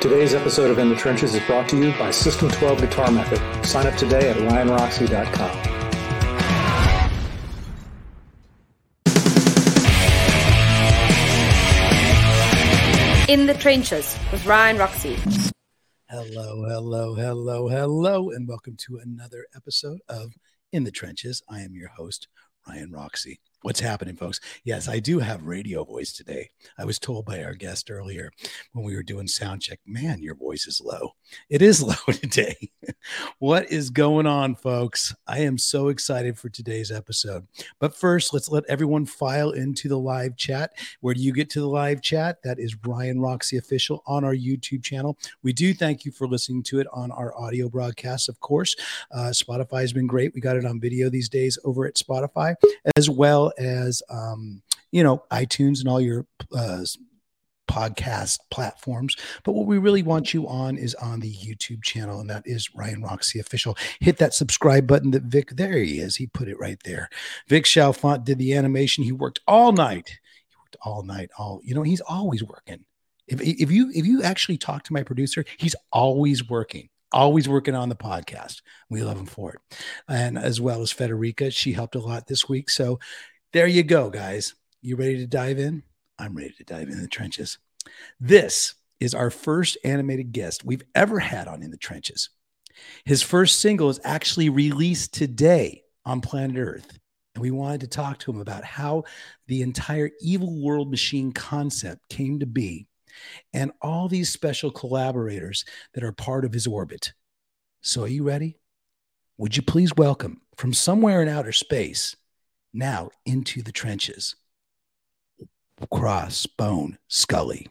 Today's episode of In the Trenches is brought to you by System 12 Guitar Method. Sign up today at ryanroxy.com. In the Trenches with Ryan Roxy. Hello, hello, hello, hello, and welcome to another episode of In the Trenches. I am your host, Ryan Roxy. What's happening, folks? Yes, I do have radio voice today. I was told by our guest earlier when we were doing sound check, man, your voice is low. It is low today. what is going on, folks? I am so excited for today's episode. But first, let's let everyone file into the live chat. Where do you get to the live chat? That is Ryan Roxy Official on our YouTube channel. We do thank you for listening to it on our audio broadcast, of course. Uh, Spotify has been great. We got it on video these days over at Spotify, as well as um, you know iTunes and all your uh, podcast platforms. But what we really want you on is on the YouTube channel, and that is Ryan Roxy Official. Hit that subscribe button that Vic, there he is. He put it right there. Vic Chalfant did the animation. He worked all night. He worked all night. All, you know, he's always working. If, if you if you actually talk to my producer, he's always working always working on the podcast. We love him for it. And as well as Federica, she helped a lot this week. So there you go, guys. You ready to dive in? I'm ready to dive in the trenches. This is our first animated guest we've ever had on In the Trenches. His first single is actually released today on planet Earth. And we wanted to talk to him about how the entire evil world machine concept came to be and all these special collaborators that are part of his orbit. So, are you ready? Would you please welcome from somewhere in outer space now into the trenches. Crossbone Scully.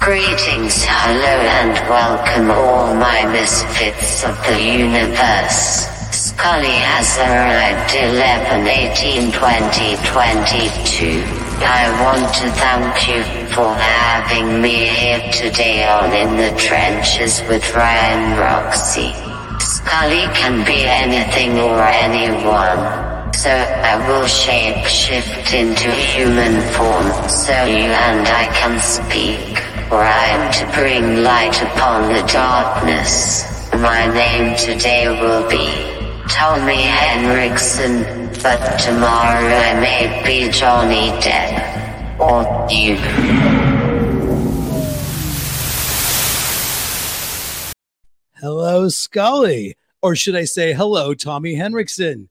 Greetings, hello, and welcome all my misfits of the universe. Scully has arrived 11 18 20 22. I want to thank you for having me here today on In the Trenches with Ryan Roxy. Scully can be anything or anyone. So I will shape shift into human form so you and I can speak. Or I am to bring light upon the darkness. My name today will be Tommy Henriksen but tomorrow I may be Johnny Depp. Or you. Hello, Scully. Or should I say hello, Tommy Henriksen?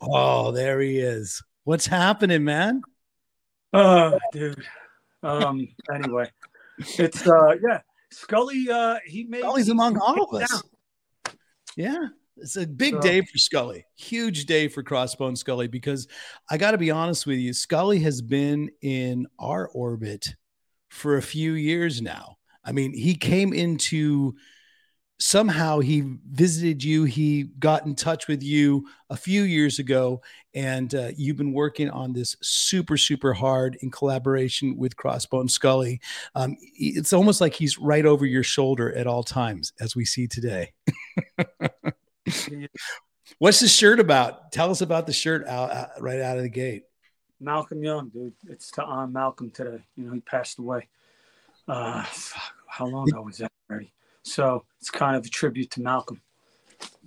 Oh, there he is. What's happening, man? Oh, dude. Um, anyway, it's uh yeah, Scully. uh he made Skully's among all of us. Down. Yeah. It's a big day for Scully, Huge day for Crossbone Scully, because I got to be honest with you, Scully has been in our orbit for a few years now. I mean, he came into somehow he visited you, he got in touch with you a few years ago, and uh, you've been working on this super, super hard in collaboration with Crossbone Skully. Um, it's almost like he's right over your shoulder at all times, as we see today. What's the shirt about? Tell us about the shirt out, out, right out of the gate. Malcolm Young, dude. It's to honor Malcolm today. You know, he passed away. Uh, how long ago was that already? So it's kind of a tribute to Malcolm.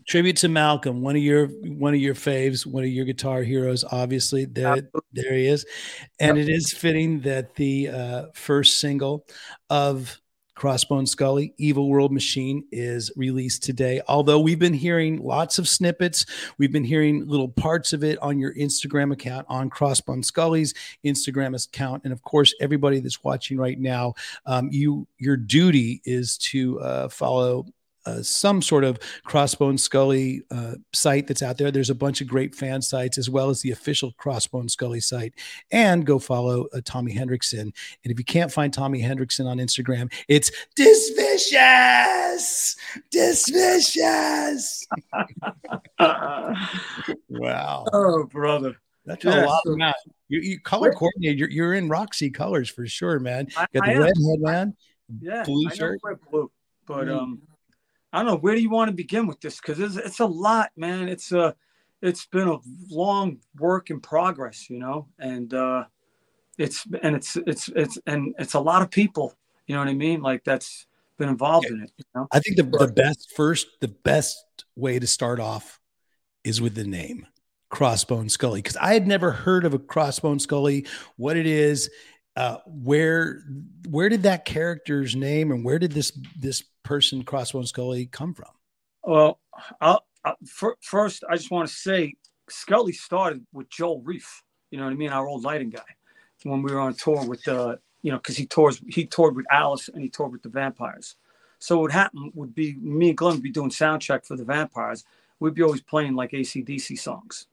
Tribute to Malcolm, one of your one of your faves, one of your guitar heroes. Obviously, there there he is, and yep. it is fitting that the uh, first single of Crossbone Scully, Evil World Machine is released today. Although we've been hearing lots of snippets, we've been hearing little parts of it on your Instagram account, on Crossbone Scully's Instagram account, and of course, everybody that's watching right now, um, you your duty is to uh, follow uh, some sort of Crossbone Scully uh, site that's out there. There's a bunch of great fan sites as well as the official Crossbone Scully site. And go follow uh, Tommy Henriksen. And if you can't find Tommy Henriksen on Instagram, it's Disvicious! Disvicious! wow. Oh, brother. That's yeah, a lot, so, man. You, you color coordinate. You're, you're in Roxy colors for sure, man. You got the I red headband, yeah, blue shirt. blue. But Mm. um, I don't know. Where do you want to begin with this? Because it's it's a lot, man. It's a it's been a long work in progress, you know, and uh, it's and it's it's it's and it's a lot of people. You know what I mean? Like that's been involved in it. You know. I think the, the best first, the best way to start off is with the name Crossbone Scully because I had never heard of a Crossbone Scully, what it is, uh, where where did that character's name and where did this this person Crossbone Scully come from? Well, I'll, i fir- first, I just want to say Scully started with Joel Reef. You know what I mean? Our old lighting guy when we were on tour with the, you know, because he tours, he toured with Alice and he toured with the Vampires. So what happened would be me and Glenn would be doing sound check for the Vampires. We'd be always playing like ACDC songs.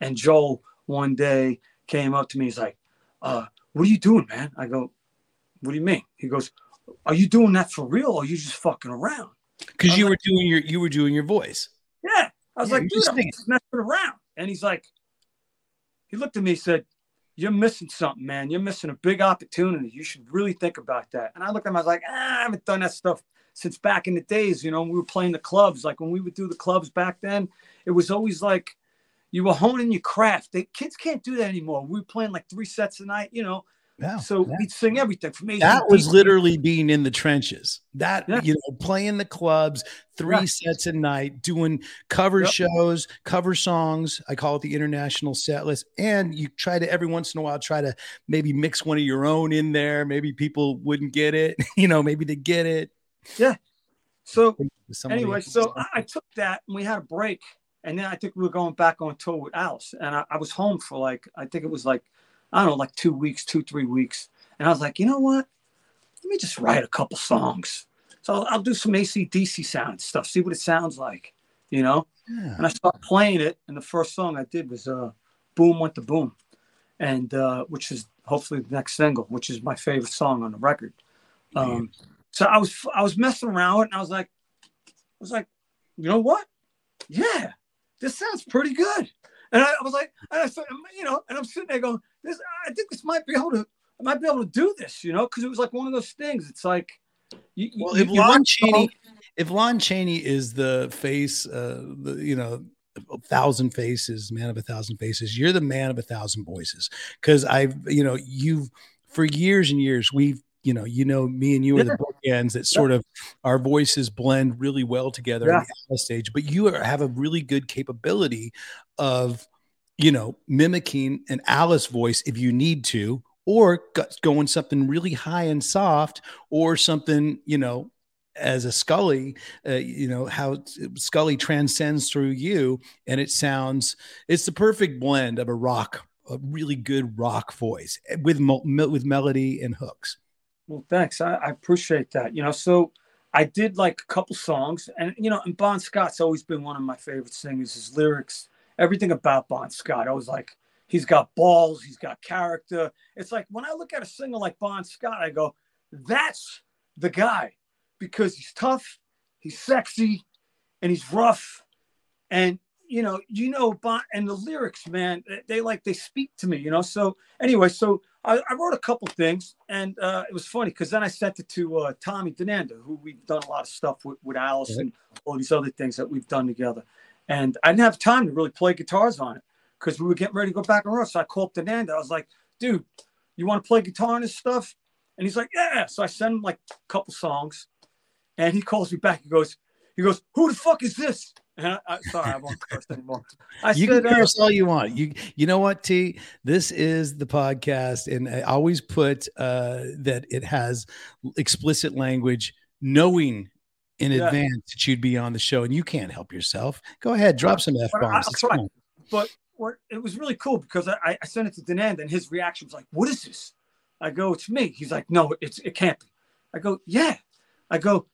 And Joel one day came up to me. He's like, uh, what are you doing, man? I go, what do you mean? He goes, are you doing that for real or are you just fucking around? Because you like- were doing your you were doing your voice. Yeah. I was Yeah, like, dude, just I'm just messing around. And he's like, he looked at me, he said, You're missing something, man. You're missing a big opportunity. You should really think about that. And I looked at him, I was like, ah, I haven't done that stuff since back in the days, you know, when we were playing the clubs. Like when we would do the clubs back then, it was always like you were honing your craft. They, kids can't do that anymore. We were playing like three sets a night, you know. Yeah. so yeah. we'd sing everything from ACDC. that was literally being in the trenches. That Yeah. you know, playing the clubs, three Yeah. sets a night, doing cover Yep. shows, cover songs. I call it the international set list. And you try to every once in a while try to maybe mix one of your own in there. Maybe people wouldn't get it. You know, maybe they get it. Yeah. So anyway, so I, I took that and we had a break. And then I think we were going back on tour with Alice. And I, I was home for like, I think it was like, I don't know, like two weeks, two, three weeks. And I was like, you know what? Let me just write a couple songs. So I'll, I'll do some ACDC sound stuff, see what it sounds like, you know? Yeah. And I started playing it. And the first song I did was uh, Boom Went the Boom, and uh, which is hopefully the next single, which is my favorite song on the record. Um, so I was I was messing around with it and I was like, I was like, you know what? Yeah, this sounds pretty good. And I, I was like, and I said, you know, and I'm sitting there going, this, I think this might be able to, I might be able to do this, you know, because it was like one of those things. It's like, you, Well, you, if you Lon write a Chaney, song- if Lon Chaney is the face, uh, the you know, a thousand faces, man of a thousand faces, you're the man of a thousand voices. Because I've, you know, you've for years and years, we've, you know, you know, me and you are the bookends that sort of our voices blend really well together on the stage. But you are, have a really good capability of, you know, mimicking an Alice voice if you need to, or going something really high and soft, or something, you know, as a Scully, uh, you know, how Scully transcends through you, and it sounds, it's the perfect blend of a rock, a really good rock voice eh, with with melody and hooks. Well, thanks. I, I appreciate that. You know, so I did like a couple songs, and you know, and Bon Scott's always been one of my favorite singers. His lyrics, everything about Bon Scott, I was like, he's got balls, he's got character. It's like when I look at a singer like Bon Scott, I go, that's the guy, because he's tough, he's sexy, and he's rough, and you know, you know, Bon and the lyrics, man, they, they like they speak to me, you know. So anyway, so I, I wrote a couple things, and uh, it was funny because then I sent it to uh, Tommy Denander, who we've done a lot of stuff with, with Alice and all these other things that we've done together. And I didn't have time to really play guitars on it because we were getting ready to go back on road. So I called Denander. I was like, dude, you want to play guitar on this stuff? And he's like, yeah. So I sent him like a couple songs, and he calls me back. He goes, he goes, who the fuck is this? I, I, sorry, I won't curse anymore. I you said, can uh, curse all you want. You you know what, T? This is the podcast, and I always put uh, that it has explicit language, knowing in Yeah. advance that you'd be on the show, and you can't help yourself. Go ahead, drop some f bombs. But what it was really cool because I, I sent it to Denand and his reaction was like, "What is this?" I go, "It's me." He's like, "No, it's it can't be." I go, "Yeah." I go,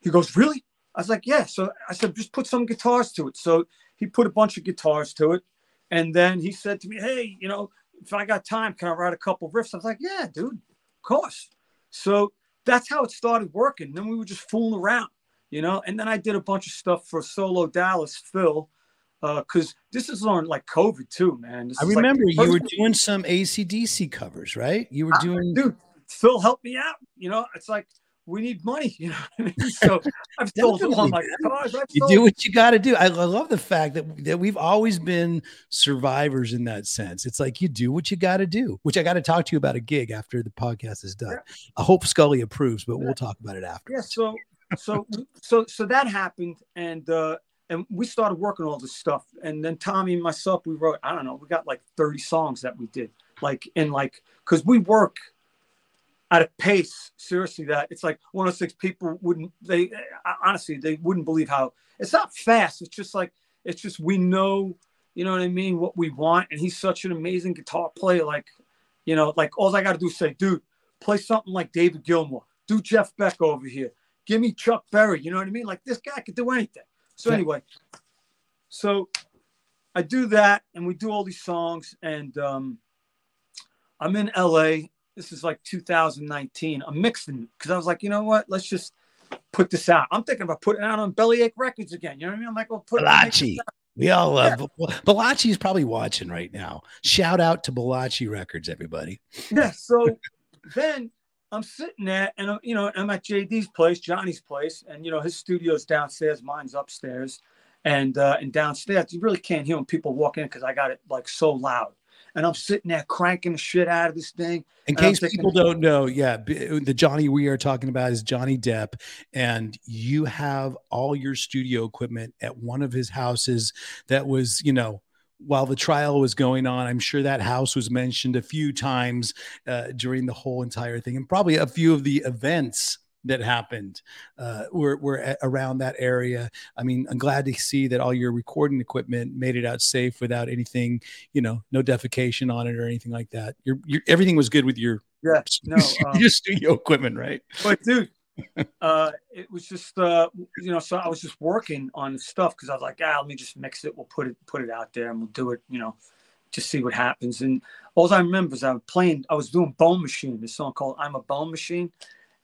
he goes, "Really?" I was like, "Yeah." So I said, "Just put some guitars to it." So he put a bunch of guitars to it, and then he said to me, "Hey, you know, if I got time, can I write a couple riffs?" I was like, "Yeah, dude, of course." So that's how it started working. Then we were just fooling around, you know. And then I did a bunch of stuff for Solo Dallas Phil because this is on like COVID too, man. This I is like- remember you were doing some ACDC covers, right? You were Ah, doing dude. Phil helped me out. You know, it's like we need money, you know. I mean? So I've sold all my cars. I've You do what you got to do. I, I love the fact that that we've always been survivors in that sense. It's like you do what you got to do. Which I got to talk to you about a gig after the podcast is done. I hope Scully approves, but we'll talk about it after. yeah. So so so so that happened, and uh, and we started working all this stuff, and then Tommy and myself, we wrote. I don't know, we got like thirty songs that we did, like in like because we work at a pace seriously that it's like 106 people wouldn't they honestly they wouldn't believe how it's not fast it's just like it's just we know you know what i mean what we want and he's such an amazing guitar player like you know like all i gotta do is say dude play something like david gilmour. Do jeff beck over here. Give me chuck berry you know what i mean? Like this guy could do anything. So anyway so i do that and we do all these songs and um i'm in la this is like 2019. I'm mixing because I was like, you know what? Let's just put this out. I'm thinking about putting it out on Bellyache Records again. You know what I mean? I'm like, well, put it. Balachi. We all love Balachi is probably watching right now. Shout out to Balachi Records, everybody. Yeah. So then I'm sitting there, and I'm, you know, I'm at JD's place, Johnny's place, and you know, his studio's downstairs, mine's upstairs, and uh, and downstairs you really can't hear when people walk in because I got it like so loud. And I'm sitting there cranking the shit out of this thing. In case thinking- people don't know, yeah, the Johnny we are talking about is Johnny Depp, and you have all your studio equipment at one of his houses that was, you know, while the trial was going on. I'm sure that house was mentioned a few times uh, during the whole entire thing, and probably a few of the events that happened uh, were, were around that area. I mean, I'm glad to see that all your recording equipment made it out safe without anything, you know, no defecation on it or anything like that. Your, your everything was good with your Yeah. No. Um, your studio equipment, right? but dude uh it was just uh you know so i was just working on stuff because i was like ah let me just mix it we'll put it put it out there and we'll do it you know just see what happens and all i remember is i was playing i was doing bone machine this song called i'm a bone machine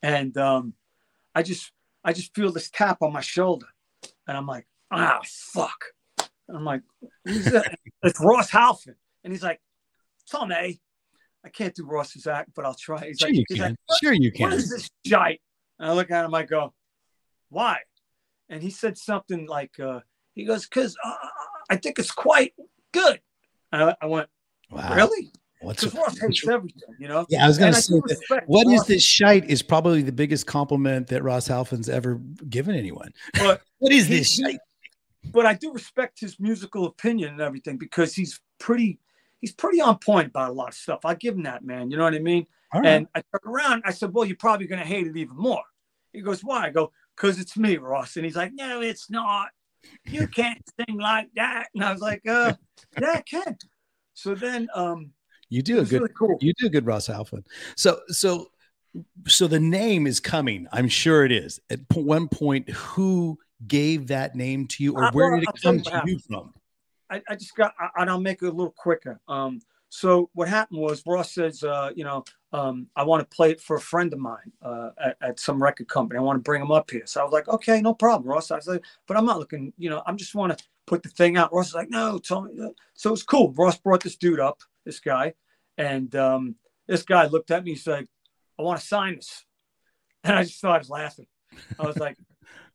and um i just i just feel this tap on my shoulder and i'm like ah fuck and i'm like who's that? it's ross halfin and he's like tommy i can't do ross's act but i'll try he's Sure like you he's can. like, Sure you can. is this shite? And I look at him, I go, why? And he said something like, uh, he goes, because uh, I think it's quite good. And I, I went, Wow. really? What's Because Ross hates everything, you know? yeah, I was going to say that what is Ross, this shite is probably the biggest compliment that Ross Halfin's ever given anyone. But, What is this shite? but I do respect his musical opinion and everything because he's pretty, he's pretty on point about a lot of stuff. I give him that, man. You know what I mean? Right. And I turned around. I said, "Well, you're probably going to hate it even more." He goes, "Why?" I go, "Cause it's me, Ross." And he's like, "No, it's not. You can't sing like that." And I was like, "Uh, yeah, I can." So then, um, you do a good really cool. you do a good Ross Halfin. So so so the name is coming. I'm sure it is. At one point, who gave that name to you, or Uh, where well, did it I'll come to you from? I, I just got, I, and I'll make it a little quicker. Um, so what happened was Ross says, uh, you know, um, I want to play it for a friend of mine uh, at, at some record company. I want to bring him up here. So I was like, okay, no problem, Ross. I was like, but I'm not looking, you know, I'm just want to put the thing out. Ross is like, no, tell me. that." So it's cool. Ross brought this dude up, this guy, and um, this guy looked at me. He's like, I want to sign this, and I just thought I was laughing. I was like,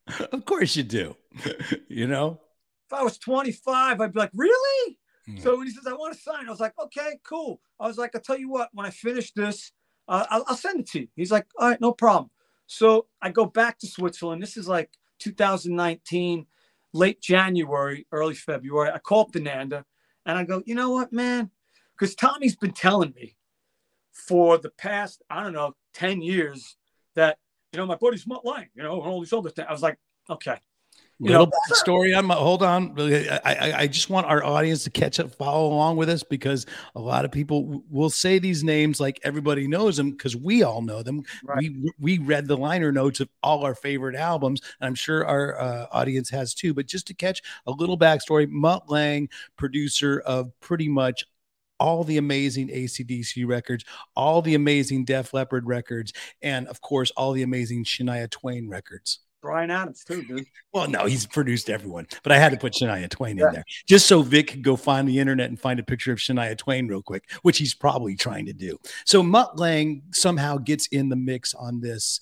of course you do. you know. if I was 25, I'd be like, really? Hmm. So when he says, I want to sign, I was like, okay, cool. I was like, I'll tell you what, when I finish this, uh, I'll, I'll send it to you. He's like, all right, no problem. So I go back to Switzerland. This is like 2019, late January, early February. I call up Denander and I go, you know what, man? Because Tommy's been telling me for the past, I don't know, 10 years that, you know, my buddy's Mutt Lange, you know, and all these other things. I was like, okay. You Little know- backstory. I'm hold on. I, I I just want our audience to catch up, follow along with us because a lot of people will say these names like everybody knows them because we all know them. Right. We we read the liner notes of all our favorite albums, and I'm sure our uh, audience has too. But just to catch a little backstory, Mutt Lange, producer of pretty much all the amazing ACDC records, all the amazing Def Leppard records, and of course all the amazing Shania Twain records. Bryan Adams, too, dude. Well, no, he's produced everyone, but I had to put Shania Twain Yeah. in there just so Vic could go find the internet and find a picture of Shania Twain real quick, which he's probably trying to do. So Mutt Lange somehow gets in the mix on this.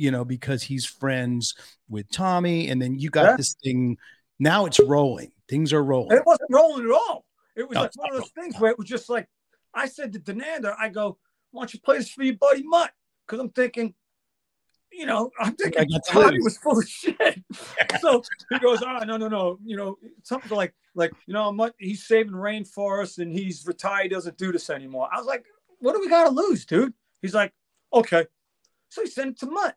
you know, because he's friends with Tommy, and then you got Yeah. this thing. Now it's rolling. Things are rolling. It wasn't rolling at all. It was No, like one of those things where it was just like I said to Denander, I go, "Why don't you play this for your buddy Mutt?" Because I'm thinking, you know, I'm thinking I got to Tommy was full of shit. so he goes, "Oh no, no, no, you know, something like like you know, Mutt, he's saving rainforests and he's retired, he doesn't do this anymore." I was like, "What do we got to lose, dude?" He's like, "Okay." So he sent it to Mutt,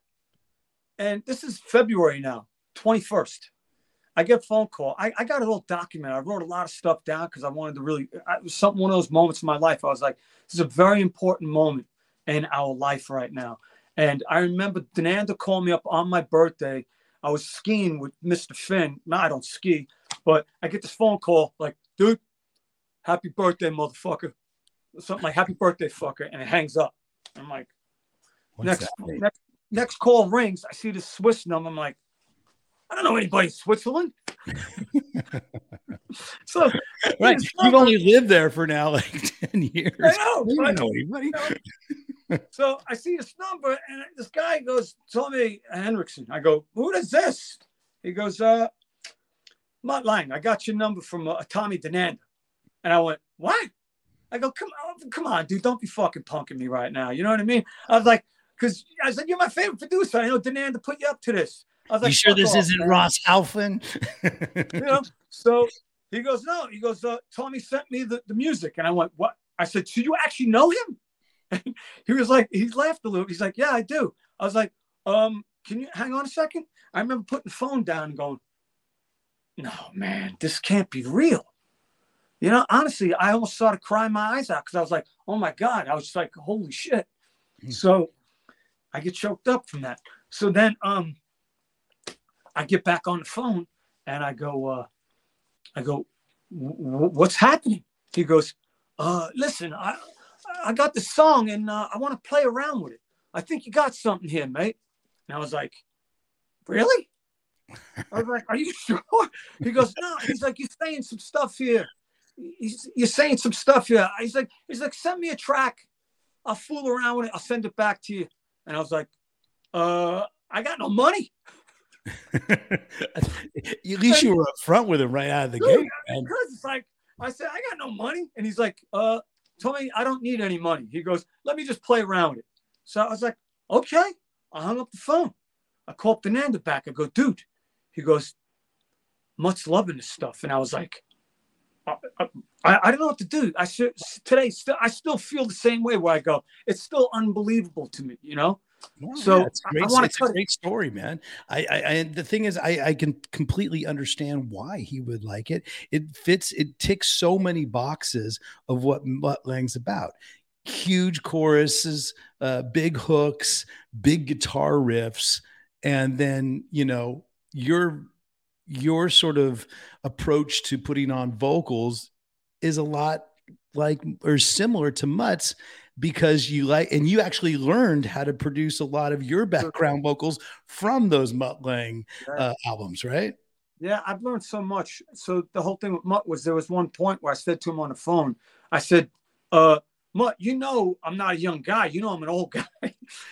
and this is February now, 21st. I get a phone call. I, I got a little document. I wrote a lot of stuff down because I wanted to really. I- It was something one of those moments in my life. I was like, "This is a very important moment in our life right now." And I remember Denander called me up on my birthday. I was skiing with Mr. Finn. No, I don't ski, but I get this phone call like, "Dude, happy birthday, motherfucker!" Something like "Happy birthday, fucker," and it hangs up. I'm like, What's next, next next call rings. I see the Swiss number. I'm like, I don't know anybody in Switzerland. so Right. You've only lived there for now like 10 years. I know, You don't know anybody. so I see this number, and this guy goes, Tommy Henriksen. I go, who is this? He goes, uh, Mutt Lange, I got your number from uh, Tommy Denander. And I went, what? I go, come on, come on, dude, don't be fucking punking me right now. You know what I mean? I was like, because I said, you're my favorite producer. I know Denander put you up to this. I was like, you sure this off, isn't man." Ross Halfin? you know so he goes no he goes uh, tommy sent me the, the music. And i went what? I said so you actually know him? He was like he laughed a little. He's like yeah i do. I was like um can you hang on a second. I remember putting the phone down and going no man this can't be real. You know honestly i almost started crying my eyes out because i was like oh my god. I was just like holy shit. So i get choked up from that. So then um I get back on the phone and I go, uh, I go, "W- w- what's happening? He goes, uh, listen, I, I got the song and uh, I want to play around with it. I think you got something here, mate. And I was like, really? I was like, are you sure? He goes, no. He's like, you're saying some stuff here. He's, you're saying some stuff here. He's like, he's like, send me a track. I'll fool around with it. I'll send it back to you. And I was like, uh, I got no money. At least you were up front with him right out of the Dude, gate. man. Because it's like, I said, I got no money. And he's like, uh, Tommy, I don't need any money. He goes, let me just play around with it. So I was like, okay. I hung up the phone. I called Fernanda back. I go, dude. He goes, much loving this stuff. And I was like, I, I, I don't know what to do. I should today. Still, I still feel the same way. Where I go, it's still unbelievable to me. You know. So, yeah, it's, I- great, I it's a great story, man. I, I, I the thing is, I, I can completely understand why he would like it. It fits, it ticks so many boxes of what Mutt Lange's about. Huge choruses, uh, big hooks, big guitar riffs, and then you know your your sort of approach to putting on vocals is a lot like or similar to Mutt's because you like and you actually learned how to produce a lot of your background vocals from those Mutt Lange uh, albums, right? Yeah, I've learned so much. So the whole thing with Mutt was there was one point where I said to him on the phone, I said, uh, Mutt, you know I'm not a young guy. You know I'm an old guy.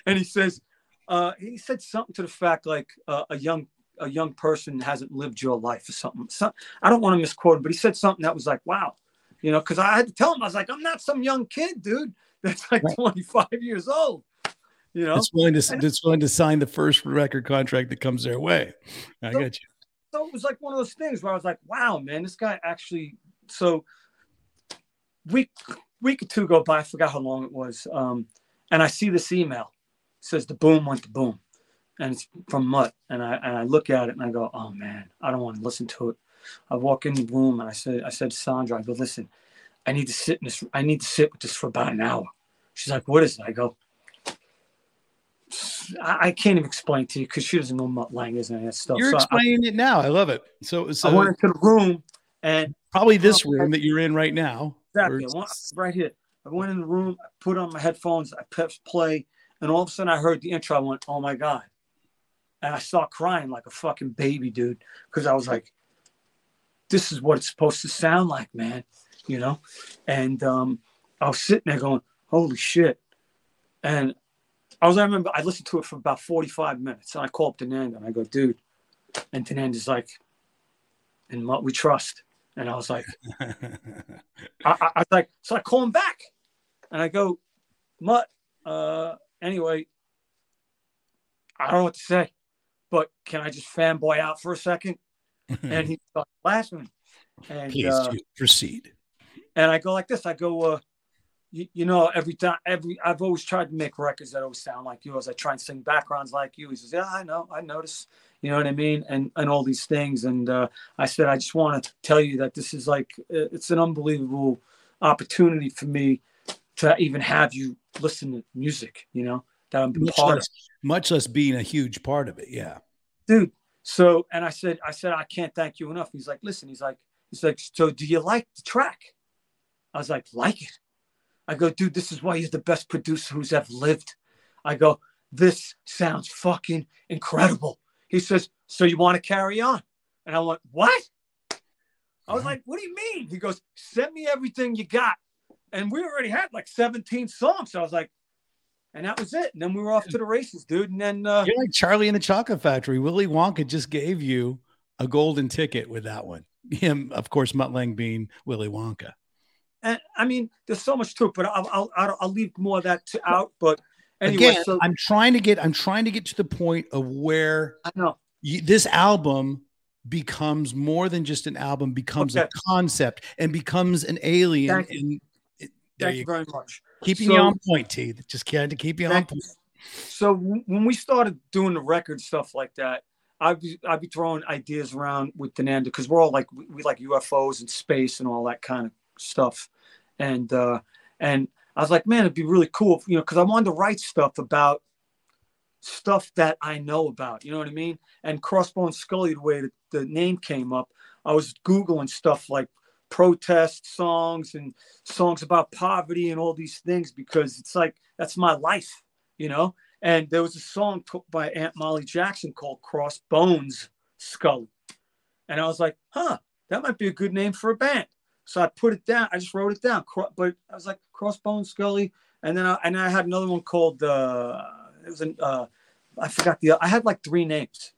and he says, uh, he said something to the fact like uh, a young a young person hasn't lived your life or something. So, I don't want to misquote him, but he said something that was like, wow, you know, because I had to tell him, I was like, I'm not some young kid, dude. That's like Right. 25 years old. You know, it's willing to that's willing to sign the first record contract that comes their way. I So- get you. so it was like one of those things where I was like, wow, man, this guy actually. So week week or two go by, I forgot how long it was, um, and I see this email. It says the boom went to boom, and it's from Mutt, and I and I look at it and I go, oh man, I don't want to listen to it. I walk in the room and I said, I said Sandra, I go, listen, I need to sit in this. I need to sit with this for about an hour. She's like, what is it? I go. I I can't even explain to you because she doesn't know Mutt Lange is and that stuff. You're So I- explaining it now. I love it. So, so I went into the room and probably this room that you're in right now. exactly went, right here. I went in the room, I put on my headphones, I pressed play, and all of a sudden I heard the intro. I went, "Oh my god!" And I started crying like a fucking baby, dude, because I was like, "This is what it's supposed to sound like, man," you know. And um, I was sitting there going, "Holy shit!" And I was I remember I listened to it for about 45 minutes and I called up Denander and I go, dude, and Denander's like, and what we trust. And I was like, I, I, I was like, so I call him back and I go, Mutt, uh, anyway, I don't know what to say, but can I just fanboy out for a second? and he started laughing. And Please uh, proceed. And I go like this. I go, uh, you, you know, every time, every I've always tried to make records that always sound like yours. I try and sing backgrounds like you. He says, Yeah, I know, I notice. You know what I mean? And and all these things. And uh, I said, I just want to tell you that this is like uh, it's an unbelievable opportunity for me to even have you listen to music. You know that I'm Much part of less, much less being a huge part of it. Yeah. dude. So, and I said, I said, I can't thank you enough. He's like, listen, he's like, he's like, so do you like the track? I was like, like it. I go, dude, this is why you're the best producer who's ever lived. I go, this sounds fucking incredible. He says, so you want to carry on? And I went, what? I was like, what do you mean? He goes, send me everything you got. And we already had like 17 songs. So I was like, and that was it. And then we were off to the races, dude. And then, uh, You're like Charlie in the Chocolate Factory. Willy Wonka just gave you a golden ticket with that one. Him, of course, Mutt Lange being Willy Wonka. And I mean, there's so much to it, but I'll I'll I'll, I'll leave more of that to, out. But anyway, Again, so I'm trying to get I'm trying to get to the point of where I know you, this album becomes more than just an album, becomes a concept and becomes an alien. Thank you. And it- Thank you you very much. Keeping So- you on point, T. Just can't to keep you on point. you. So when we started doing the record stuff like that, I'd be I'd be throwing ideas around with Denander because we're all like we, we like UFOs and space and all that kind of stuff, and uh, and I was like, man, it'd be really cool, if, you know, because I wanted to write stuff about stuff that I know about, you know what I mean? And Crossbone Scully, the way that the name came up, I was googling stuff like protest songs and songs about poverty and all these things because it's like that's my life, you know. And there was a song by Aunt Molly Jackson called Crossbones Scully, and I was like, huh, that might be a good name for a band. So I put it down. I just wrote it down. But I was like Crossbones Scully, and then I, and I had another one called uh, it was an uh, I forgot the I had like three names,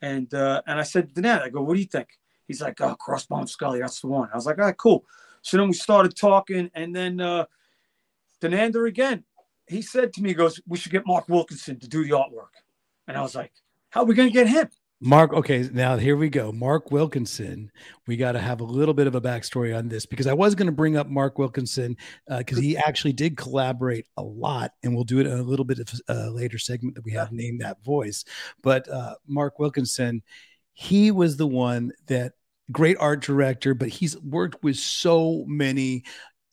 and uh, and I said Nat, I go, what do you think? He's like, oh, Crossbone Scully, that's the one. I was like, all right, cool. So then we started talking, and then uh, Denander again, he said to me, he goes, we should get Mark Wilkinson to do the artwork. And I was like, how are we to get him? Mark, okay, now here we go. Mark Wilkinson. We got to have a little bit of a backstory on this because I was going to bring up Mark Wilkinson because he actually did collaborate a lot, and we'll do it in a little bit of a later segment that we have named that voice. But uh, Mark Wilkinson, he was the one that great art director, but he's worked with so many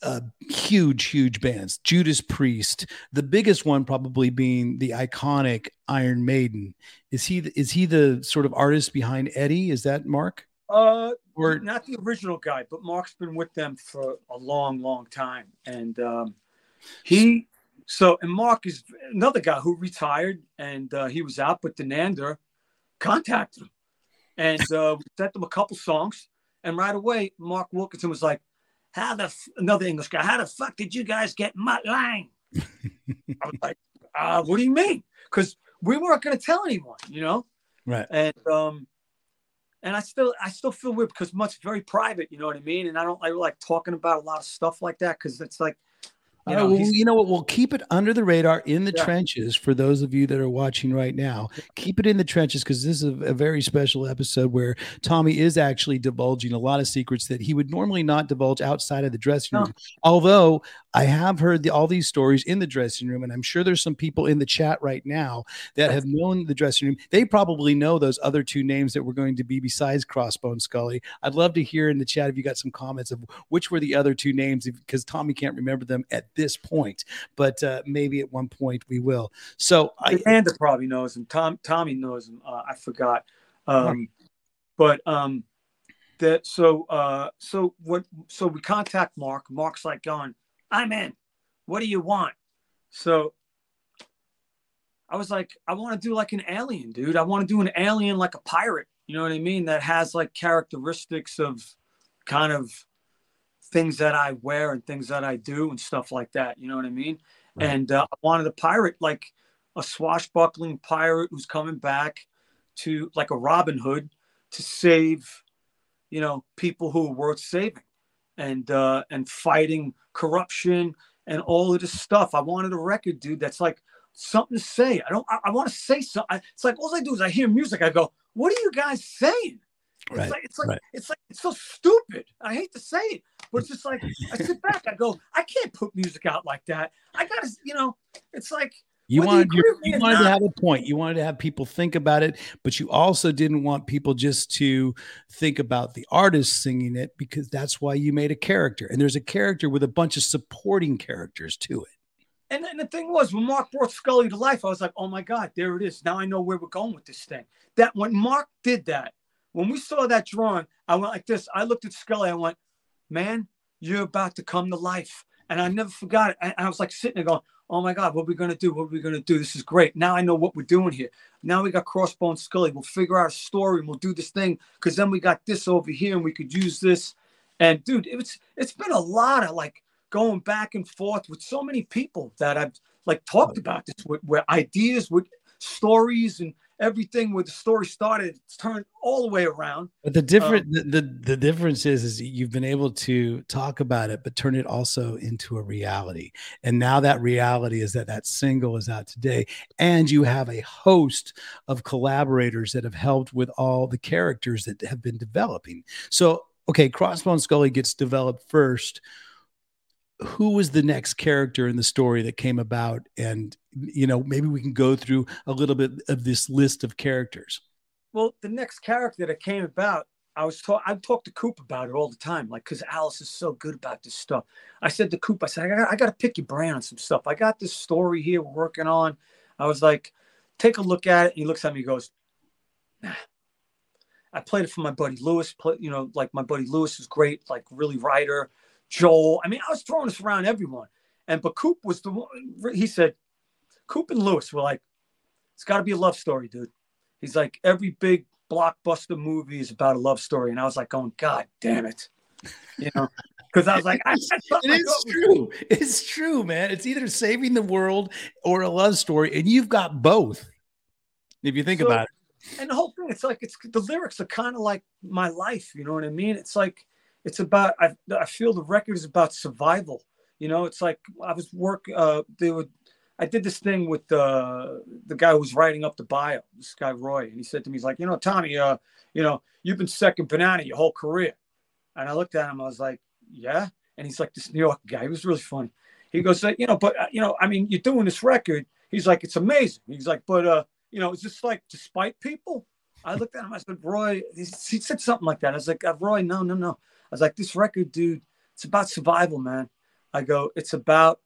uh, huge, huge bands. Judas Priest, the biggest one probably being the iconic Iron Maiden. Is he is he the sort of artist behind Eddie? Is that Mark? Uh, Or not the original guy, but Mark's been with them for a long, long time. And um, he, so, and Mark is another guy who retired and uh, he was out, but Denander contacted him and uh, sent them a couple songs. And right away, Mark Wilkinson was like, how the, f-, another English guy, how the fuck did you guys get Mutt Lange? I was like, uh, what do you mean? Because we weren't going to tell anyone, you know? right? and um and I still I still feel weird because much very private, you know what I mean? And I don't I like talking about a lot of stuff like that because it's like you know, well, you know what? We'll keep it under the radar in the Yeah. trenches for those of you that are watching right now. Keep it in the trenches because this is a, a very special episode where Tommy is actually divulging a lot of secrets that he would normally not divulge outside of the dressing No. room. Although I have heard the, all these stories in the dressing room, and I'm sure there's some people in the chat right now that have known the dressing room. They probably know those other two names that were going to be besides Crossbone Scully. I'd love to hear in the chat if you got some comments of which were the other two names because Tommy can't remember them at this point, but uh, maybe at one point we will. So I, Amanda probably knows him. Tom Tommy knows him. Uh, I forgot. Um, but um, that so uh, so what? So we contact Mark. Mark's like going, "I'm in. What do you want?" So I was like, "I want to do like an alien, dude. I want to do an alien like a pirate. You know what I mean? That has like characteristics of kind of things that I wear and things that I do and stuff like that. You know what I mean? Right. And uh, I wanted a pirate like a swashbuckling pirate who's coming back to like a Robin Hood to save, you know, people who are worth saving and uh and fighting corruption and all of this stuff. I wanted a record, dude, that's like something to say. I don't I, I want to say something. It's like all I do is I hear music, I go, what are you guys saying? It's like it's like right. it's like it's so stupid. I hate to say it, but it's just like I sit back, I go, I can't put music out like that. I gotta, you know, it's like You you wanted, you or wanted to have a point. You wanted to have people think about it, but you also didn't want people just to think about the artist singing it because that's why you made a character. And there's a character with a bunch of supporting characters to it. And, and the thing was, when Mark brought Scully to life, I was like, oh my God, there it is. Now I know where we're going with this thing. That when Mark did that, when we saw that drawing, I went like this. I looked at Scully, I went, man, you're about to come to life. And I never forgot it. And I was like sitting there going, oh my God, what are we going to do? What are we going to do? This is great. Now I know what we're doing here. Now we got Crossbone Scully. We'll figure out a story and we'll do this thing because then we got this over here and we could use this. And dude, it's it's been a lot of like going back and forth with so many people that I've like talked about this with where ideas with stories and everything where the story started it's turned all the way around But the different um, the, the the difference is is you've been able to talk about it, but turn it also into a reality. And now that reality is that that single is out today, and you have a host of collaborators that have helped with all the characters that have been developing. So okay, Crossbone Scully gets developed first. Who was the next character in the story that came about? And you know, maybe we can go through a little bit of this list of characters. well the next character that came about i was taught i talk to coop about it all the time like because alice is so good about this stuff i said to coop i said i got, I got to pick your brain on some stuff i got this story here we're working on i was like take a look at it and he looks at me and goes nah. i played it for my buddy lewis play, you know like my buddy lewis is great like really writer joel i mean i was throwing this around everyone and but coop was the one he said coop and lewis were like it's got to be a love story dude He's like every big blockbuster movie is about a love story, and I was like, going, God damn it, you know, because I was like, I, It is true. It's true, man. It's either saving the world or a love story, and you've got both. If you think So- about it, and the whole thing, it's like it's the lyrics are kind of like my life, you know what I mean? It's like it's about I I feel the record is about survival. You know, it's like I was work uh they would I did this thing with uh, the guy who was writing up the bio, this guy Roy, and he said to me, he's like, you know, Tommy, uh, you know, you've been second banana your whole career. And I looked at him, I was like, yeah. And he's like, this New York guy. He was really funny. He goes, you know, but uh, you know, I mean, you're doing this record. He's like, it's amazing. He's like, but uh, you know, is this like to spite people? I looked at him. I said, Roy. He he said something like that. I was like, uh, Roy, no, no, no. I was like, this record, dude, it's about survival, man. I go, it's about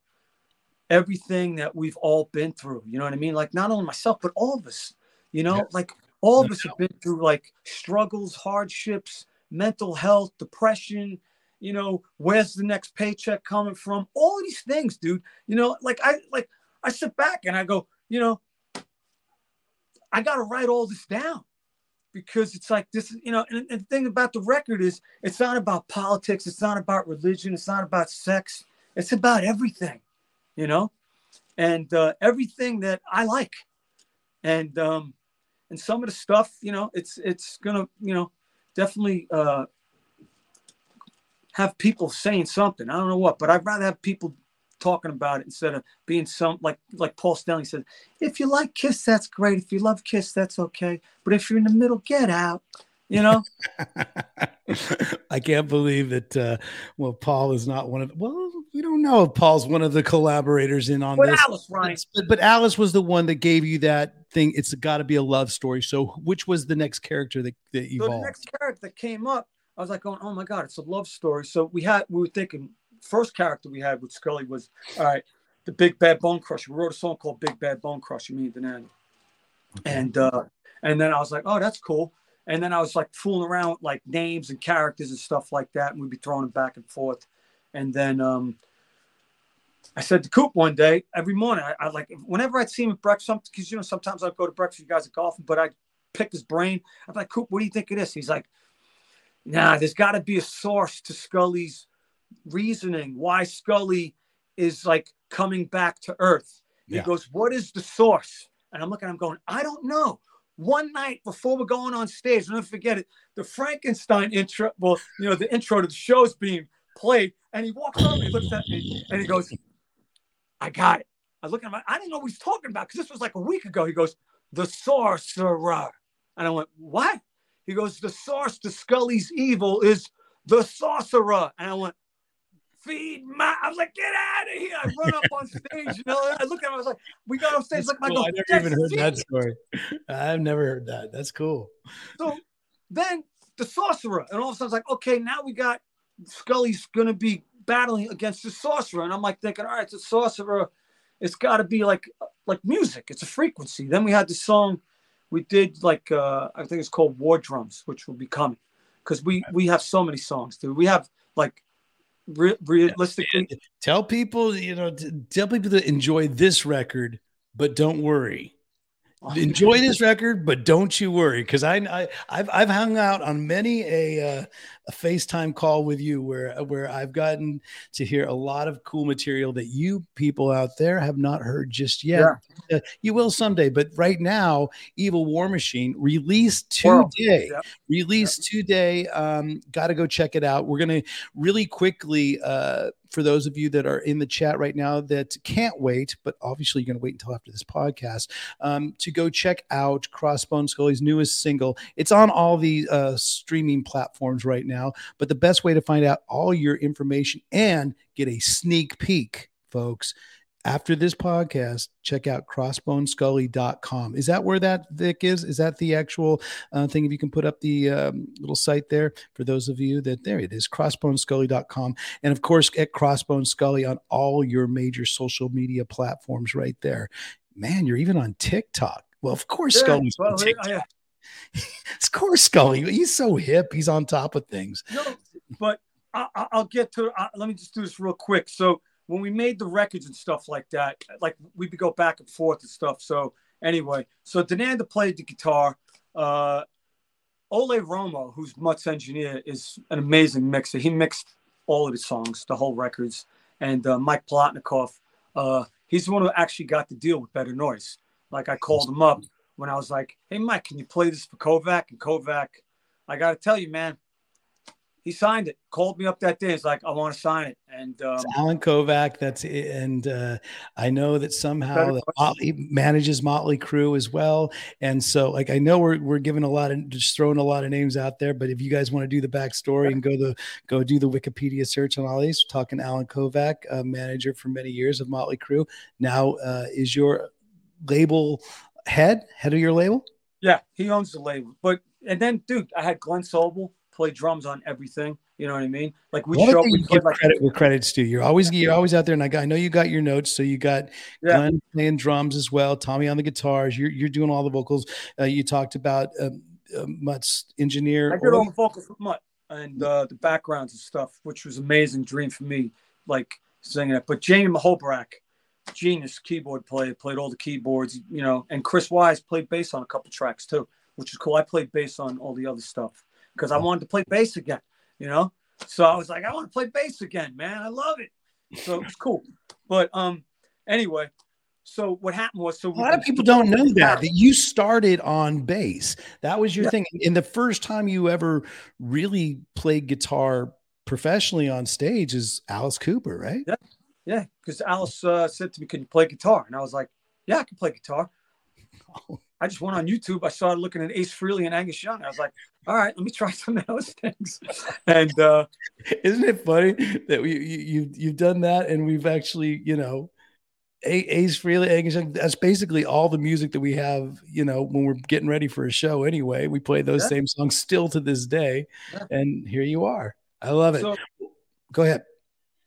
everything that we've all been through. You know what I mean? Like not only myself, but all of us. You know, Yes. like all of us have been through like struggles, hardships, mental health, depression. You know, where's the next paycheck coming from? All these things, dude. You know, like I like I sit back and I go, you know, I got to write all this down because it's like this, you know, and, and the thing about the record is it's not about politics, it's not about religion, it's not about sex, it's about everything, you know, and uh, everything that I like, and um, and some of the stuff, you know, it's it's gonna, you know, definitely uh, have people saying something. I don't know what, but I'd rather have people talking about it instead of being some like like Paul Stanley said. If you like Kiss, that's great. If you love Kiss, that's okay. But if you're in the middle, get out. You know. I can't believe that. Uh, well, Paul is not one of. Well, we don't know if Paul's one of the collaborators in on But this. Alice. But, but Alice was the one that gave you that thing. It's got to be a love story. So, which was the next character that, that So the evolved? next character that came up, I was like, going, "Oh my god, it's a love story." So we had, we were thinking, first character we had with Scully was, all right, the Big Bad Bone Crusher. We wrote a song called Big Bad Bone Crusher, me and Denander. And uh, and then I was like, "Oh, that's cool." And then I was like fooling around with like names and characters and stuff like that, and we'd be throwing them back and forth. And then um, I said to Coop one day, every morning, I, I like whenever I'd see him at breakfast, because you know sometimes I'd go to breakfast, you guys are golfing, but I pick his brain. I'm like, Coop, what do you think of this? He's like, Nah, there's got to be a source to Scully's reasoning. Why Scully is like coming back to Earth. He Yeah. goes, What is the source? And I'm looking, I'm going, I don't know. One night before we're going on stage, I'll never forget it. The Frankenstein intro, well, you know, the intro to the show is being played, and he walks over, he looks at me, and he goes, I got it. I look at him, I didn't know what he's talking about because this was like a week ago. He goes, The sorcerer. And I went, What? He goes, The source to Scully's evil is the sorcerer. And I went, Feed my. I was like, Get out of here. I run up on stage. You know, I look at him, I was like, We got on stage. That's Like, I cool. go, I never even heard that story. I've never heard that. That's cool. So then the sorcerer, and all of a sudden it's like, okay, now we got Scully's gonna be battling against the sorcerer, and I'm like thinking, all right, it's a sorcerer, it's got to be like like music. It's a frequency. Then we had the song we did like uh I think it's called War Drums, which will be coming because we we have so many songs, dude. We have like re- realistically, Tell people, you know, tell people to enjoy this record, but don't worry. Enjoy this record, but don't you worry, because I, I I've I've hung out on many a uh, a FaceTime call with you where where I've gotten to hear a lot of cool material that you people out there have not heard just yet. Uh, you will someday, but right now, Evil War Machine released today. Yep. Released today. Um, got to go check it out. We're gonna really quickly. Uh, for those of you that are in the chat right now that can't wait, but obviously you're going to wait until after this podcast um, to go check out Crossbone Scully's newest single. It's on all the uh, streaming platforms right now, but the best way to find out all your information and get a sneak peek, folks, after this podcast, check out crossbonescully.com. Is that where that Vic is? Is that the actual uh, thing? If you can put up the um, little site there for those of you that there it is, crossbonescully.com. And of course, at Crossbone Scully on all your major social media platforms right there. Man, you're even on TikTok. Well, of course, Yeah, Scully's well, on TikTok. I- Of course, Scully. He's so hip. He's on top of things. No, but I, I- I'll get to. Uh, let me just do this real quick. So when we made the records and stuff like that, like we would go back and forth and stuff. So anyway, so Denander played the guitar. Uh, Ole Romo, who's Mutt's engineer, is an amazing mixer. He mixed all of the songs, the whole records. And uh, Mike Plotnikoff, uh, he's the one who actually got the deal with Better Noise. Like I called him up when I was like, "Hey Mike, can you play this for Kovac?" And Kovac, I got to tell you, man, he signed it. Called me up that day. He's like, "I want to sign it." And um, Allen Kovac. That's it. And uh, I know that somehow that. Motley manages Motley Crue as well. And so, like, I know we're we're giving a lot of just throwing a lot of names out there. But if you guys want to do the backstory and go the go do the Wikipedia search on all these, we're talking Allen Kovac, manager for many years of Motley Crue, now uh, is your label head head of your label. yeah, he owns the label. But and then, dude, I had Glenn Sobel play drums on everything. You know what I mean? Like we show up, we give like credit where credit's due. You're always you're always out there, and I, got, I know you got your notes. So you got Yeah. Glenn playing drums as well, Tommy on the guitars. You're you're doing all the vocals. Uh, you talked about um, uh, Mutt's engineer. I did all the vocals with Mutt and uh, the backgrounds and stuff, which was amazing dream for me, like singing it. But Jamie Muhoberac, genius keyboard player, played all the keyboards, you know, and Chris Wyse played bass on a couple tracks too, which is cool. I played bass on all the other stuff because I wanted to play bass again, you know. So I was like, I want to play bass again, man. I love it. So it's cool. But um, anyway, so what happened was, so A lot of people don't know that that you started on bass. That was your Yeah. thing. And the first time you ever really played guitar professionally on stage is Alice Cooper, right? Yeah, because Alice uh, said to me, "Can you play guitar?" And I was like, "Yeah, I can play guitar." I just went on YouTube. I started looking at Ace Frehley and Angus Young. I was like, "All right, let me try some of those things." And uh, Isn't it funny that we you, you you've done that and we've actually you know A- Ace Frehley Angus Young, that's basically all the music that we have you know when we're getting ready for a show anyway we play those Yeah. same songs still to this day Yeah. and here you are I love it so, go ahead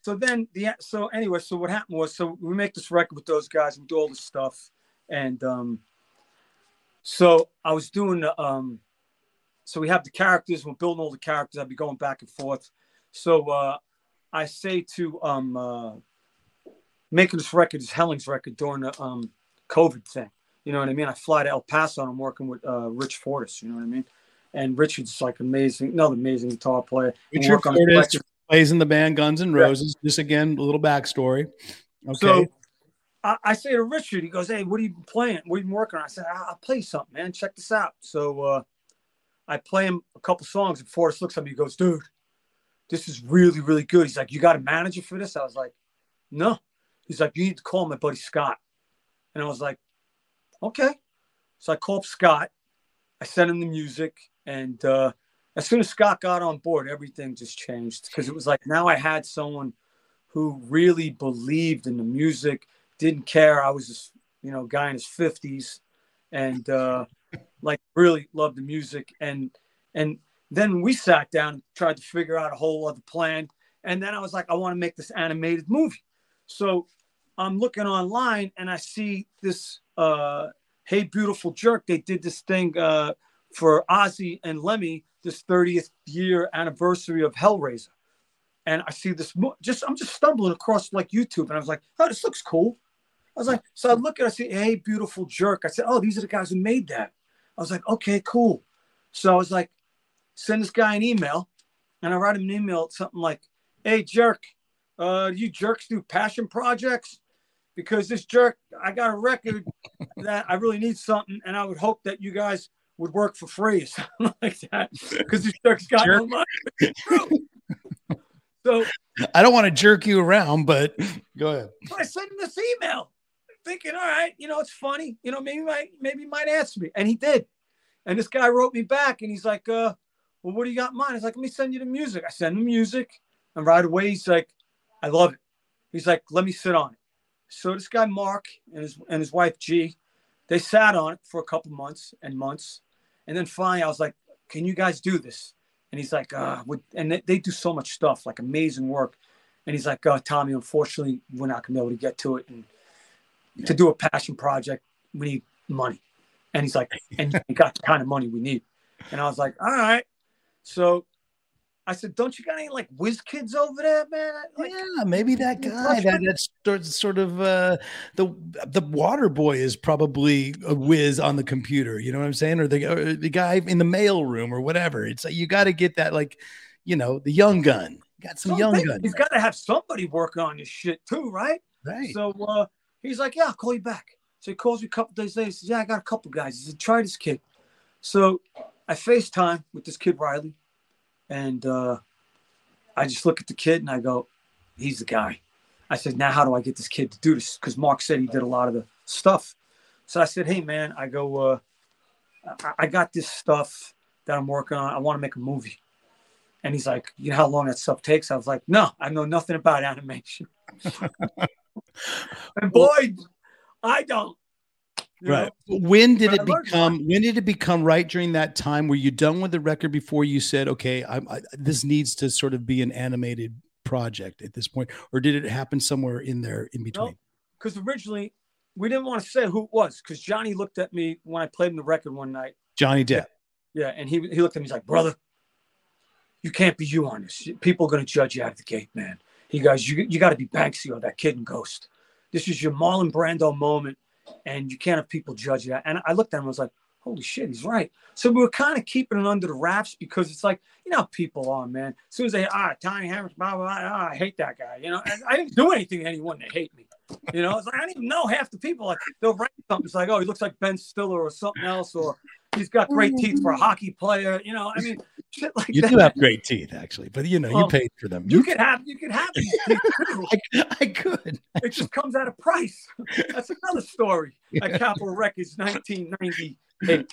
so then the so anyway, so what happened was, so we make this record with those guys, we do all this stuff, and um, so I was doing um, so we have the characters, we're building all the characters. I'd be going back and forth. So uh, I say to um, uh, making this record, is Helling's record during the um, COVID thing. You know what I mean? I fly to El Paso and I'm working with uh, Rich Fortus. You know what I mean? And Richard's like amazing, another amazing guitar player. Richard plays in the band Guns Yeah. Roses just again a little backstory okay So I, I say to Richard, he goes, "Hey, what are you playing? What are you working on?" I said, "I- "I'll play something, man. Check this out." So uh, I play him a couple songs, and Fortus looks at me. He goes, "Dude, this is really, really good." He's like, "You got a manager for this?" I was like, "No." He's like, "You need to call my buddy Scott," and I was like, "Okay." So I called Scott. I sent him the music, and uh, as soon as Scott got on board, everything just changed because it was like now I had someone who really believed in the music, didn't care. I was this, you know, guy in his fifties, and uh, like really loved the music. And and then we sat down and tried to figure out a whole other plan. And then I was like, I want to make this animated movie. So I'm looking online and I see this uh, Hey Beautiful Jerk. They did this thing uh, for Ozzy and Lemmy, this 30th year anniversary of Hellraiser. And I see this, just I'm just stumbling across like YouTube, and I was like, oh, this looks cool. I was like, so I look at, it, I see, hey, beautiful jerk. I said, oh, these are the guys who made that. I was like, okay, cool. So I was like, send this guy an email, and I write him an email, something like, hey, jerk, uh, you jerks do passion projects? Because this jerk, I got a record that I really need something, and I would hope that you guys would work for free or something like that. Because this jerk's got no money. so I don't want to jerk you around, but go ahead. I sent him this email, thinking, all right, you know, it's funny, you know, maybe might maybe he might answer me, and he did. And this guy wrote me back, and he's like, uh, well, what do you got in mind? He's like, let me send you the music. I send him music, and right away he's like, I love it. He's like, let me sit on it. So this guy Mark and his and his wife G, they sat on it for a couple months and months, and then finally I was like, can you guys do this? And he's like, uh, would, and they, they do so much stuff, like amazing work. And he's like, uh, Tommy, unfortunately, we're not gonna be able to get to it. And to do a passion project, we need money. And he's like, and you got the kind of money we need. And I was like, all right. So I said, don't you got any like whiz kids over there, man? Like, yeah, maybe that guy that that's sort sort of uh, the the water boy is probably a whiz on the computer. You know what I'm saying, or the or the guy in the mail room or whatever. It's like you got to get that like, you know, the young gun. Got some so young gun, He's got to have somebody working on this shit too, right? right? So uh, he's like, yeah, I'll call you back. So he calls me a couple days later. He says, yeah, I got a couple guys. He said, try this kid. So I FaceTime with this kid, Riley. And uh, I just look at the kid and I go, he's the guy. I said, now how do I get this kid to do this? Because Mark said he did a lot of the stuff. So I said, hey, man, I go, uh, I, I got this stuff that I'm working on. I want to make a movie. And he's like, you know how long that stuff takes? I was like, no, I know nothing about animation. and boy, I don't. Right know? when did But it I learned a lot. become when did it become right during that time were you done with the record before you said okay I'm, I, this needs to sort of be an animated project at this point or did it happen somewhere in there in between Because originally we didn't want to say who it was because Johnny looked at me when I played him the record one night. johnny depp Yeah, and he he looked at me. He's like, "Brother, you can't be you on this. People are gonna judge you out of the gate, man." He goes, "You you got to be Banksy or that kid in Ghost. This is your Marlon Brando moment, and you can't have people judge that. And I looked at him. I was like, "Holy shit, he's right." So we were kind of keeping it under the wraps because it's like you know people are, man. As soon as they ah Tiny Hammers, blah blah blah, ah, I hate that guy. You know, and I didn't do anything to anyone to hate me. You know, it's like I don't even know half the people. Like they'll write something. It's like, oh, he looks like Ben Stiller or something else, or he's got great teeth for a hockey player. You know, I mean, shit like you that. do have great teeth actually but you know you paid for them You could have, you could have these teeth too. I, I could It just comes at a price. That's another story. At Capitol Records, 1998.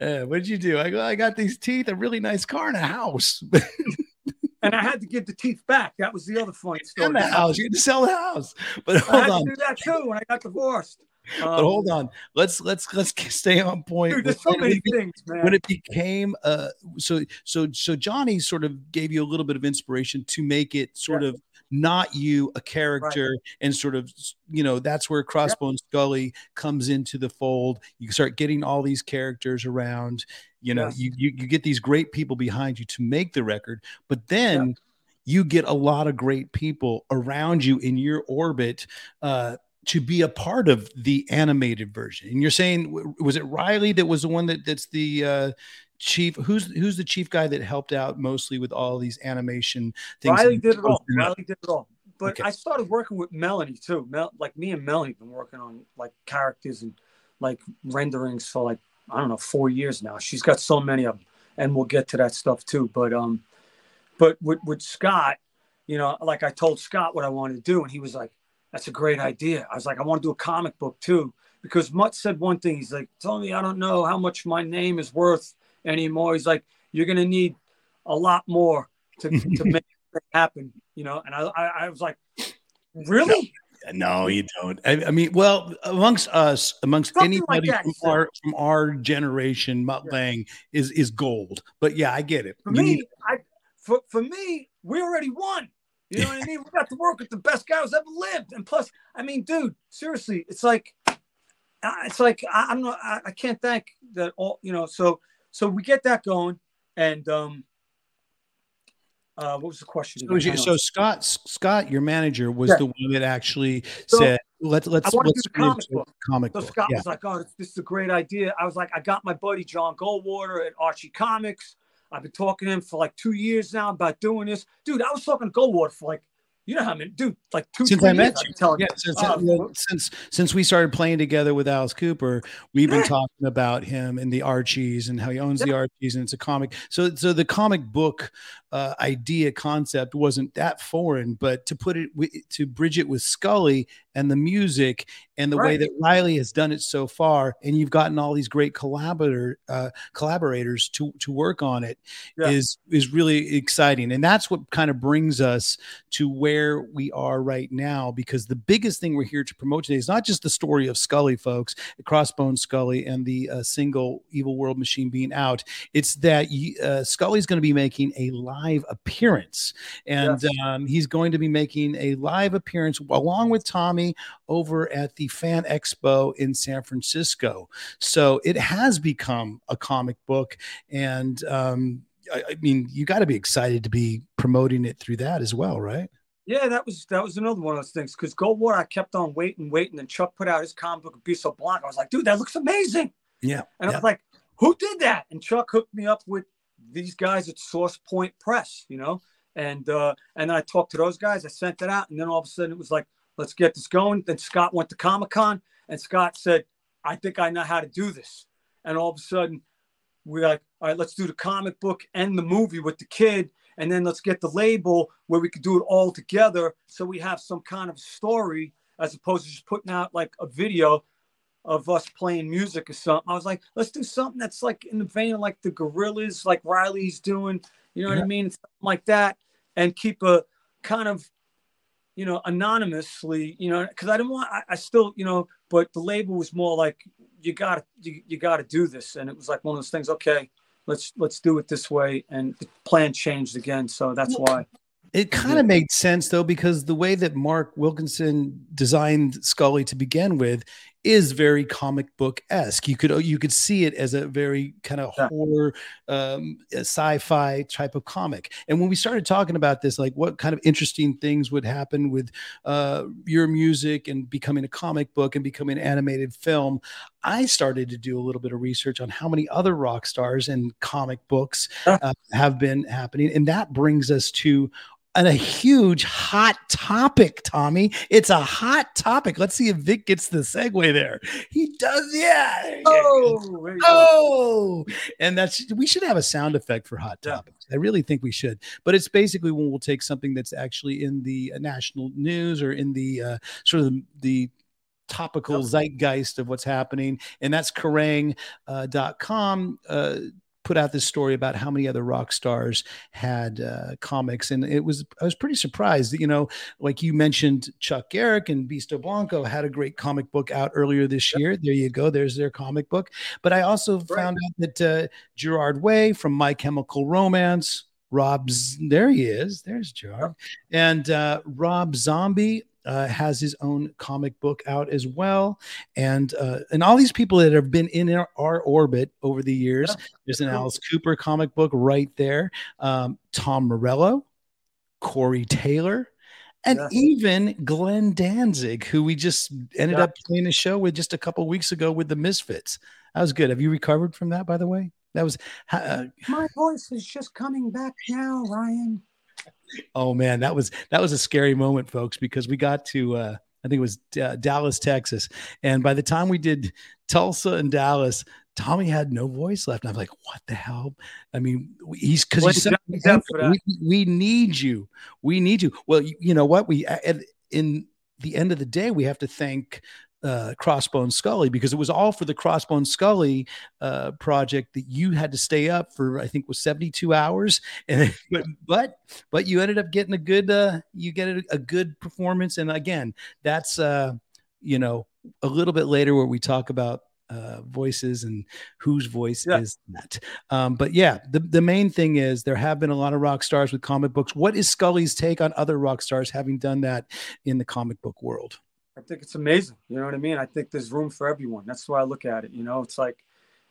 uh, what did you do I, go, I got these teeth a really nice car and a house And I had to give the teeth back. That was the other funny story. and a house you had to sell the house but I had on to do that too when I got divorced. But Um, hold on. Let's let's let's stay on point Dude, there's so many things, man. when it became uh so so so johnny sort of gave you a little bit of inspiration to make it sort Yeah. of not you a character and sort of you know that's where crossbone scully comes into the fold. You start getting all these characters around. You know Yes. you, you you get these great people behind you to make the record but then you get a lot of great people around you in your orbit uh to be a part of the animated version. And you're saying was it Riley that was the one that that's the uh chief who's who's the chief guy that helped out mostly with all these animation things Riley did it all. Riley did it all. but Okay. I started working with Melanie too. Mel, like me and Melanie have been working on like characters and like renderings for like I don't know four years now. She's got so many of them, and we'll get to that stuff too. But um, but with with Scott, you know, like I told Scott what I wanted to do, and he was like, "That's a great idea." I was like, "I want to do a comic book too," because Mutt said one thing. He's like, tell me, I don't know how much my name is worth anymore." He's like, "You're gonna need a lot more to to make it happen," you know. And I I, I was like, "Really?" No, you don't. I, I mean, well, amongst us, amongst Something like anybody that, from so- our from our generation, Mutt Yeah. Lange is is gold. But yeah, I get it. For You me, need- I for, for me, we already won. You know what I mean? We got to work with the best guy who's ever lived. And plus, I mean, dude, seriously, it's like it's like I, I'm not I, I can't thank that all you know, so so we get that going and um uh what was the question? so, you- so. Scott Scott, your manager, was Yeah. the one that actually So, said, "Let's let's do let's the comic book. comic So book." Scott Yeah. was like, "Oh, this is a great idea." I was like, "I got my buddy John Goldwater at Archie Comics. I've been talking to him for like two years now about doing this, dude. I was talking to Goldwater for like, you know how I many, dude, like two, since I met years, you, been yeah, since, Uh, since since we started playing together with Alice Cooper, we've been Yeah. talking about him and the Archies and how he owns the Archies and it's a comic. So so the comic book uh, idea concept wasn't that foreign, but to put it wi- to bridge it with Scully and the music and the way that Riley has done it so far, and you've gotten all these great collaborator uh, collaborators to to work on it is Yeah. is really exciting. And that's what kind of brings us to where we are right now because the biggest thing we're here to promote today is not just the story of scully folks crossbone scully and the uh, single evil war machine being out. It's that uh, scully's going to be making a live appearance and Yes. um, he's going to be making a live appearance along with tommy over at the fan expo in san francisco so it has become a comic book and um, I, I mean, you got to be excited to be promoting it through that as well, right? Yeah, that was that was another one of those things. Because Goldwater, I kept on waiting, waiting, and Chuck put out his comic book Beasto Blanco. I was like, dude, that looks amazing. Yeah. And I was like, who did that? And Chuck hooked me up with these guys at Source Point Press, you know. And uh, and I talked to those guys. I sent it out, and then all of a sudden it was like, let's get this going. Then Scott went to Comic Con, and Scott said, I think I know how to do this. And all of a sudden, we're like, all right, let's do the comic book and the movie with the kid, and then let's get the label where we can do it all together, so we have some kind of story as opposed to just putting out like a video of us playing music or something. I was like, let's do something that's like in the vein of like the Gorillaz, like Riley's doing. You know what I mean? Something like that, and keep a kind of, you know, anonymously. You know, because I didn't want. I, I still, you know, but the label was more like you got to you, you got to do this, and it was like one of those things. Okay, let's let's do it this way, and the plan changed again, so that's why. It kind of made sense though, because the way that Mark Wilkinson designed Scully to begin with is very comic book esque. You could you could see it as a very kind of Yeah. horror, um, sci-fi type of comic. And when we started talking about this, like what kind of interesting things would happen with uh, your music and becoming a comic book and becoming an animated film, I started to do a little bit of research on how many other rock stars and comic books uh, have been happening, and that brings us to and a huge hot topic, Tommy. It's a hot topic. Let's see if Vic gets the segue there. He does, yeah. there you go. Oh, there you go. Oh, and that's we should have a sound effect for hot Yeah. topics. I really think we should. But it's basically when we'll take something that's actually in the uh, national news or in the uh, sort of the, topical zeitgeist of what's happening, and that's Kerrang uh. Uh, put out this story about how many other rock stars had uh, comics and it was i was pretty surprised that you know like you mentioned chuck garrick and Beasto blanco had a great comic book out earlier this year. There you go there's their comic book. But i also found out that uh, gerard way from my chemical romance rob's there he is there's gerard and uh, rob zombie uh, has his own comic book out as well, and uh, and all these people that have been in our, our orbit over the years. Yeah. There's an Cool. Alice Cooper comic book right there. Um, Tom Morello, Corey Taylor, and even Glenn Danzig, who we just ended Yeah. up playing a show with just a couple weeks ago with the Misfits. That was good. Have you recovered from that, by the way? That was uh, My voice is just coming back now, Ryan. Oh man, that was that was a scary moment, folks, because we got to uh, I think it was uh, Dallas, Texas, and by the time we did Tulsa and Dallas, Tommy had no voice left. And I'm like, what the hell? I mean, he's because he's we, we, need you. We need you. Well, you, you know what? We at, in the end of the day, we have to thank uh, Crossbone Scully because it was all for the Crossbone Scully uh, project that you had to stay up for. I think was seventy two hours, and but but but you ended up getting a good uh, you get a, a good performance. And again, that's uh, you know a little bit later where we talk about uh, voices and whose voice yeah. is that. Um, but yeah, the, the main thing is there have been a lot of rock stars with comic books. What is Scully's take on other rock stars having done that in the comic book world? I think it's amazing. You know what I mean? I think there's room for everyone. That's why I look at it. You know, it's like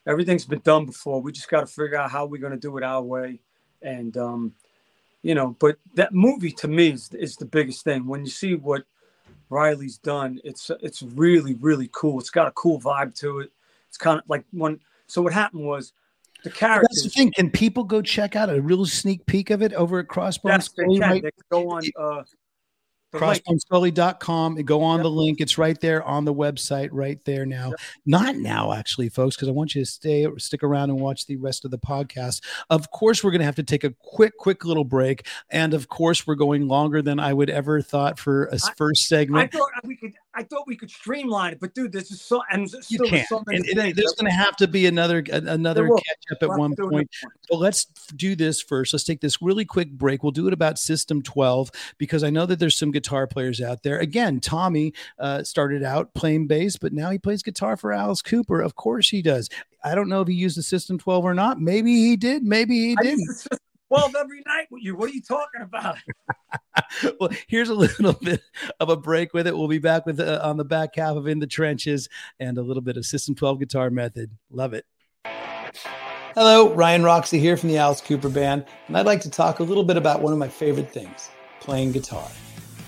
everything's been done before. We just got to figure out how we're going to do it our way. And, um, you know, but that movie to me is, is the biggest thing. When you see what Riley's done, it's it's really really cool. It's got a cool vibe to it. It's kind of like when. So what happened was the characters. That's the thing. Can people go check out a real sneak peek of it over at Crossbones? Yes, they can. Right? They can go on. Uh, crossbonescully.com and go on yep. the link. It's right there on the website right there now. Yep. not now actually folks because i want you to stay stick around and watch the rest of the podcast. Of course we're going to have to take a quick quick little break. And of course we're going longer than i would ever thought for a I, first segment. I thought we could I thought we could streamline it, but dude, there's just so and you can't. So and, and there's going to have to be another another catch up at one point. But let's do this first. Let's take this really quick break. We'll do it about System 12 because I know that there's some guitar players out there. Again, Tommy uh, started out playing bass, but now he plays guitar for Alice Cooper. Of course he does. I don't know if he used the System 12 or not. Maybe he did. Maybe he didn't. 12 every night with you. What are you talking about? well, here's a little bit of a break with it. We'll be back with uh, on the back half of In the Trenches and a little bit of System 12 guitar method. Love it. Hello, Ryan Roxy here from the Alice Cooper Band, and I'd like to talk a little bit about one of my favorite things playing guitar.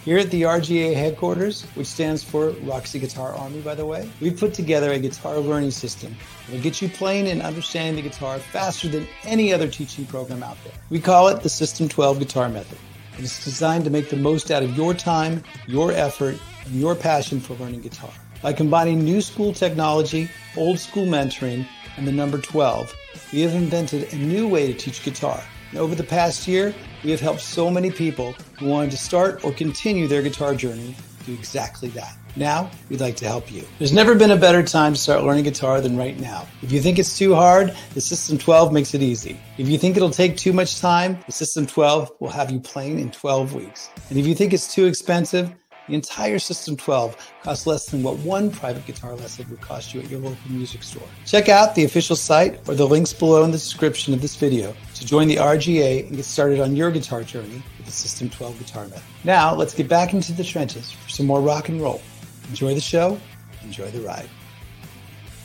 Here at the RGA headquarters, which stands for Roxy Guitar Army, by the way, we've put together a guitar learning system that will get you playing and understanding the guitar faster than any other teaching program out there. We call it the System 12 Guitar Method. It is designed to make the most out of your time, your effort, and your passion for learning guitar. By combining new school technology, old school mentoring, and the number 12, we have invented a new way to teach guitar over the past year, we have helped so many people who wanted to start or continue their guitar journey do exactly that. Now, we'd like to help you. There's never been a better time to start learning guitar than right now. If you think it's too hard, the System 12 makes it easy. If you think it'll take too much time, the System 12 will have you playing in 12 weeks. And if you think it's too expensive, the entire System 12 costs less than what one private guitar lesson would cost you at your local music store. Check out the official site or the links below in the description of this video to join the RGA and get started on your guitar journey with the System 12 guitar method. Now, let's get back into the trenches for some more rock and roll. Enjoy the show, enjoy the ride.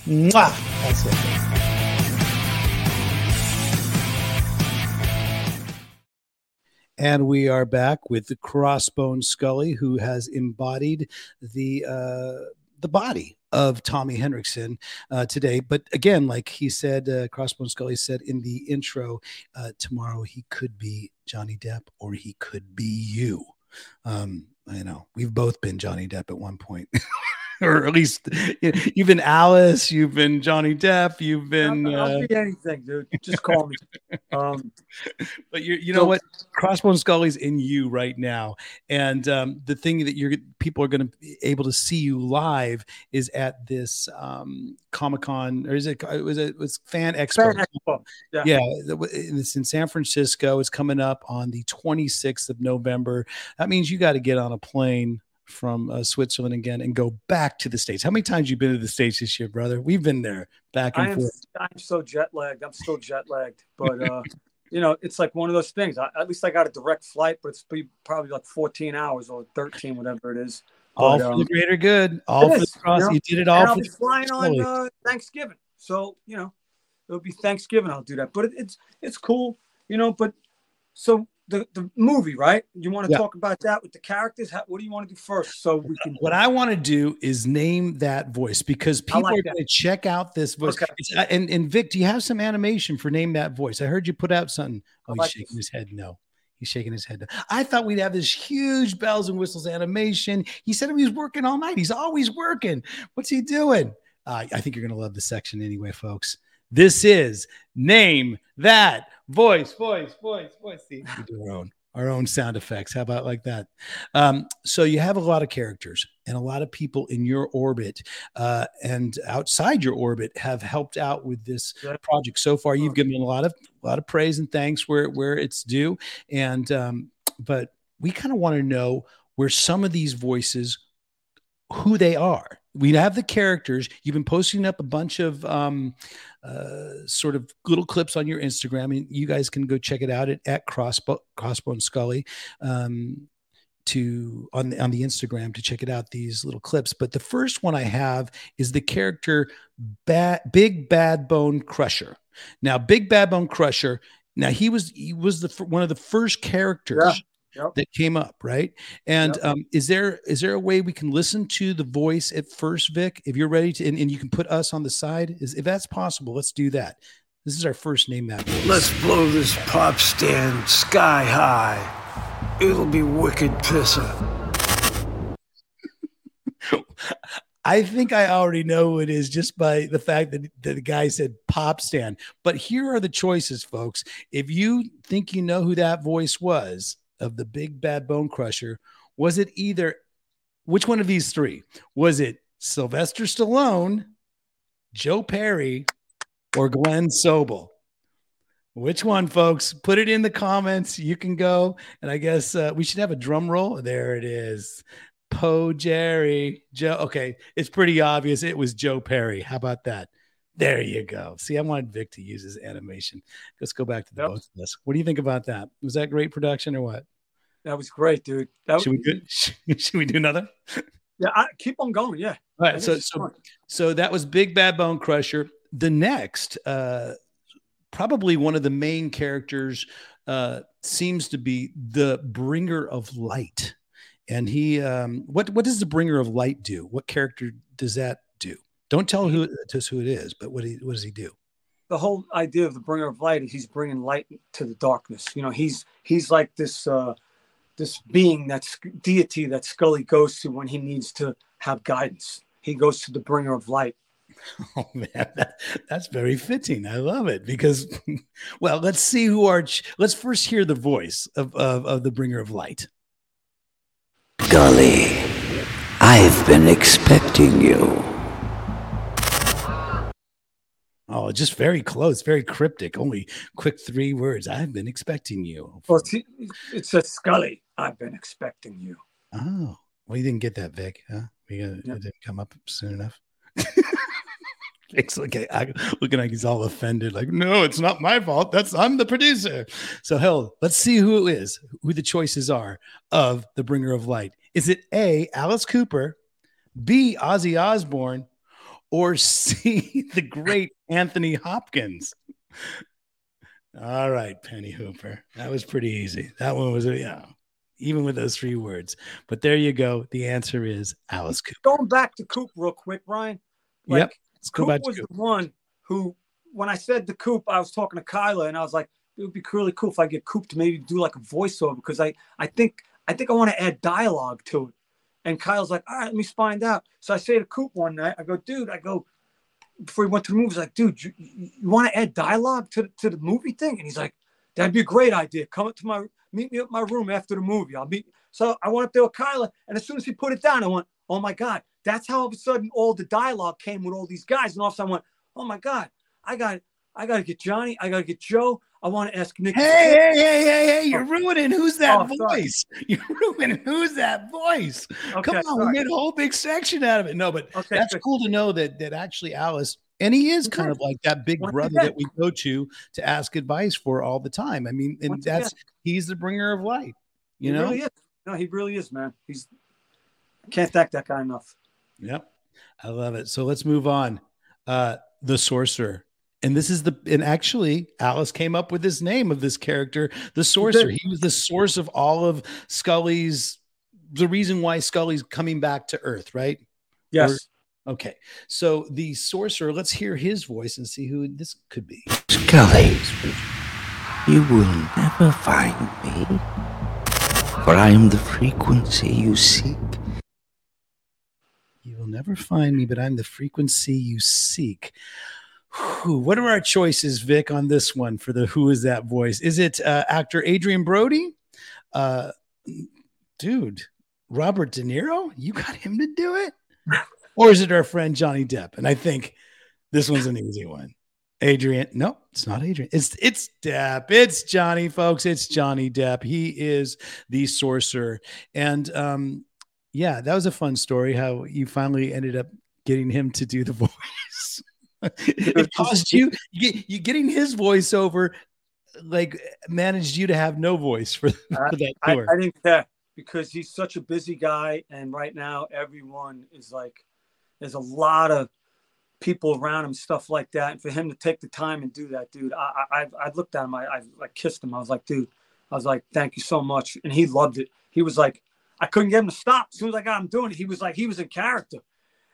Mwah! That's it. And we are back with the Crossbone Scully, who has embodied the uh, the body of Tommy Henriksen uh, today. But again, like he said, uh, Crossbone Scully said in the intro, uh, tomorrow he could be Johnny Depp or he could be you. Um, I know we've both been Johnny Depp at one point. or at least you've been Alice, you've been Johnny Depp, you've been. I'll, I'll uh, be anything, dude. Just call me. Um, but you, you know so, what? Crossbone Scully's in you right now, and um, the thing that you're people are going to be able to see you live is at this um, Comic Con, or is it? It was it was Fan Expo. Fan Expo. Yeah, yeah. It's in San Francisco. It's coming up on the 26th of November. That means you got to get on a plane from uh, Switzerland again and go back to the States. How many times you've been to the States this year, brother? We've been there back and I am, forth. I'm so jet lagged. I'm still jet lagged, but uh, you know, it's like one of those things. I, at least I got a direct flight, but it's probably like 14 hours or 13, whatever it is. All but, for um, the greater good. All for is, the cross. You, know? you, did it all. And I'll be flying on uh, Thanksgiving, so you know, it'll be Thanksgiving. I'll do that, but it, it's it's cool, you know. But so the, the movie, right? You want to yeah. talk about that with the characters? How, what do you want to do first? So we can. What I want to do is name that voice because people like are going to check out this voice. Okay. Uh, and and Vic, do you have some animation for name that voice? I heard you put out something. Oh, he's like shaking this. his head. No, He's shaking his head. I thought we'd have this huge bells and whistles animation. He said he was working all night. He's always working. What's he doing? Uh, I think you're going to love the section anyway, folks. This is name that voice, voice, voice, voice. See, we do our own our own sound effects. How about like that? Um, so you have a lot of characters and a lot of people in your orbit uh, and outside your orbit have helped out with this project so far. You've given a lot of a lot of praise and thanks where where it's due, and um, but we kind of want to know where some of these voices who they are. We have the characters. You've been posting up a bunch of um, uh, sort of little clips on your Instagram, and you guys can go check it out at, at Crossbo- Crossbone Scully um, to on the, on the Instagram to check it out. These little clips, but the first one I have is the character Bad Big Bad Bone Crusher. Now, Big Bad Bone Crusher. Now he was he was the one of the first characters. Yeah Yep. that came up, right? And Yep. um, is there is there a way we can listen to the voice at first, Vic? If you're ready to, and, and you can put us on the side, is if that's possible, let's do that. This is our first name map. Let's blow this pop stand sky high. It'll be wicked pisser. I think I already know who it is just by the fact that, that the guy said pop stand. But here are the choices, folks. If you think you know who that voice was of the big bad bone crusher, was it either which one of these three? Was it Sylvester Stallone, Joe Perry, or Glenn Sobel? Which one, folks? Put it in the comments. You can go. And I guess uh, we should have a drum roll. There it is. Poe Jerry. Joe. Okay. It's pretty obvious. It was Joe Perry. How about that? There you go. See, I wanted Vic to use his animation. Let's go back to the Yep. both of us. What do you think about that? Was that great production or what? That was great, dude. That Should we do, should we do another? yeah, I, keep on going. Yeah. All I So, so fun. So that was Big Bad Bone Crusher. The next, uh, probably one of the main characters, uh, seems to be the Bringer of Light. And he, um, what what does the Bringer of Light do? What character does that do? Don't tell who to us who it is, but what he, what does he do? the whole idea of the bringer of light is he's bringing light to the darkness. You know, he's he's like this uh, this being that's deity that Scully goes to when he needs to have guidance. He goes to the bringer of light. Oh man, that, that's very fitting. I love it because, well, let's see who our. Let's first hear the voice of, of of the Bringer of Light. Scully, I've been expecting you. Oh, just very close, very cryptic. Only quick three words. I've been expecting you. Well, it's, it says Scully. I've been expecting you. Oh, well, you didn't get that, Vic, huh? We it didn't come up soon enough. Vic's looking, I, looking like he's all offended. Like, no, it's not my fault. That's I'm the producer. So, hell, let's see who it is, who the choices are of the Bringer of Light. Is it A. Alice Cooper, B. Ozzy Osbourne, or C. the great Anthony Hopkins? All right, Penny Hooper. That was pretty easy. That one was, yeah, even with those three words. But there you go. The answer is Alice Cooper. Going back to Coop real quick, Ryan. Like, Yep. Let's go Coop back to was Coop. the one who, when I said the Coop, I was talking to Kyla, and I was like, it would be really cool if I get Coop to maybe do like a voiceover because I, I think, I think I want to add dialogue to it. And Kyle's like, all right, let me find out. So I say to Coop one night, I go, dude, I go, before he went to the movie, I was like, dude, you, you, want to add dialogue to, to the movie thing? And he's like, that'd be a great idea. Come up to my, meet me at my room after the movie. I'll meet. So I went up there with Kyla, and as soon as he put it down, I went, oh my God, that's how all of a sudden all the dialogue came with all these guys. And all of a sudden I went, oh my God, I got, I got to get Johnny. I got to get Joe. I want to ask Nick. Hey, hey, hey, hey, hey, you're ruining who's that Oh, sorry. voice? You're ruining who's that voice? Okay, Come on, sorry. we made a whole big section out of it. No, but Okay, that's good. cool to know that that actually Alice, and he is kind of like that big Once brother again. that we go to to ask advice for all the time. I mean, and Once that's he's the bringer of light. You he know? really is. No, he really is, man. He's can't thank that guy enough. Yep. I love it. So let's move on. Uh the sorcerer. And this is the and actually Alice came up with this name of this character, the sorcerer. He was the source of all of Scully's the reason why Scully's coming back to Earth, right? Yes. Okay. So the sorcerer, let's hear his voice and see who this could be. Scully, You will never find me, for I am the frequency you seek. You will never find me, but I'm the frequency you seek. Whew, what are our choices, Vic, on this one for the Who is That voice? Is it uh, actor Adrien Brody? Uh, dude, Robert De Niro? You got him to do it? or is it our friend Johnny Depp? And I think this one's an easy one. Adrian, no, it's not Adrian. It's it's Depp. It's Johnny, folks. It's Johnny Depp. He is the sorcerer. And um, yeah, that was a fun story. How you finally ended up getting him to do the voice. it cost you, you getting his voice over, like managed you to have no voice for, for that I, tour. I think that because he's such a busy guy, and right now everyone is like, there's a lot of people around him, stuff like that. And for him to take the time and do that, dude, I I, I looked at him, I, I I kissed him. I was like, dude, I was like, thank you so much, and he loved it. He was like, I couldn't get him to stop. As soon as I got him doing it, he was like, he was in character,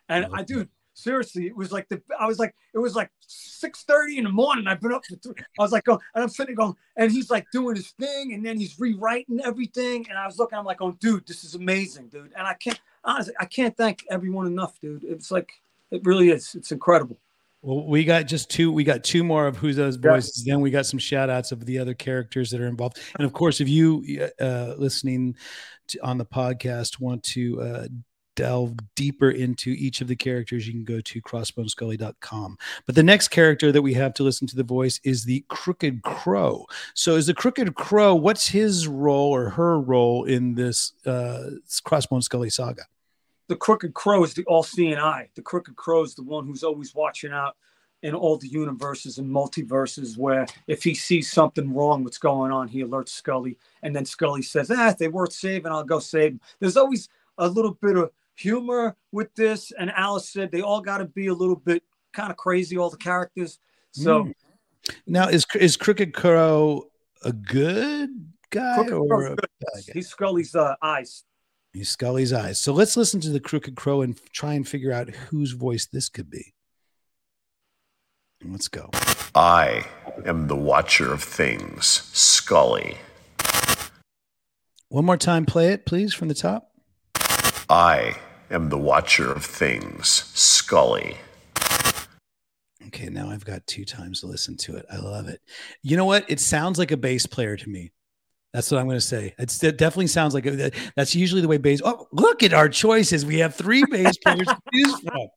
and I, dude. Seriously, it was like the I was like it was like six thirty in the morning. I've been up for three. I was like, going, and I'm sitting going, and he's like doing his thing, and then he's rewriting everything. And I was looking, I'm like, oh, dude, this is amazing, dude. And I can't honestly, I can't thank everyone enough, dude. It's like it really is. It's incredible. Well, we got just two. We got two more of who's those voices. Then we got some shout outs of the other characters that are involved. And of course, if you uh, listening to, on the podcast want to uh, delve deeper into each of the characters, you can go to crossbonescully.com. But the next character that we have to listen to the voice is the Crooked Crow. So, is the Crooked Crow, what's his role or her role in this uh, Scully saga? The Crooked Crow is the all seeing eye. The Crooked Crow is the one who's always watching out in all the universes and multiverses where if he sees something wrong, what's going on, he alerts Scully. And then Scully says, ah, if they worth saving, I'll go save them. There's always a little bit of humor with this. And Alice said they all got to be a little bit kind of crazy, all the characters. So Mm. now is is Crooked Crow a good guy Crooked or Crow's a bad guy? he's Scully's uh, eyes. He's Scully's eyes. So let's listen to the Crooked Crow and try and figure out whose voice this could be. Let's go. I am the Watcher of Things, Scully. One more time, play it, please, from the top. I am the Watcher of Things, Scully. Okay, now I've got two times to listen to it. I love it. You know what? It sounds like a bass player to me. That's what I'm going to say. It's, it definitely sounds like a, that's usually the way bass. Oh, look at our choices. We have three bass players to choose from.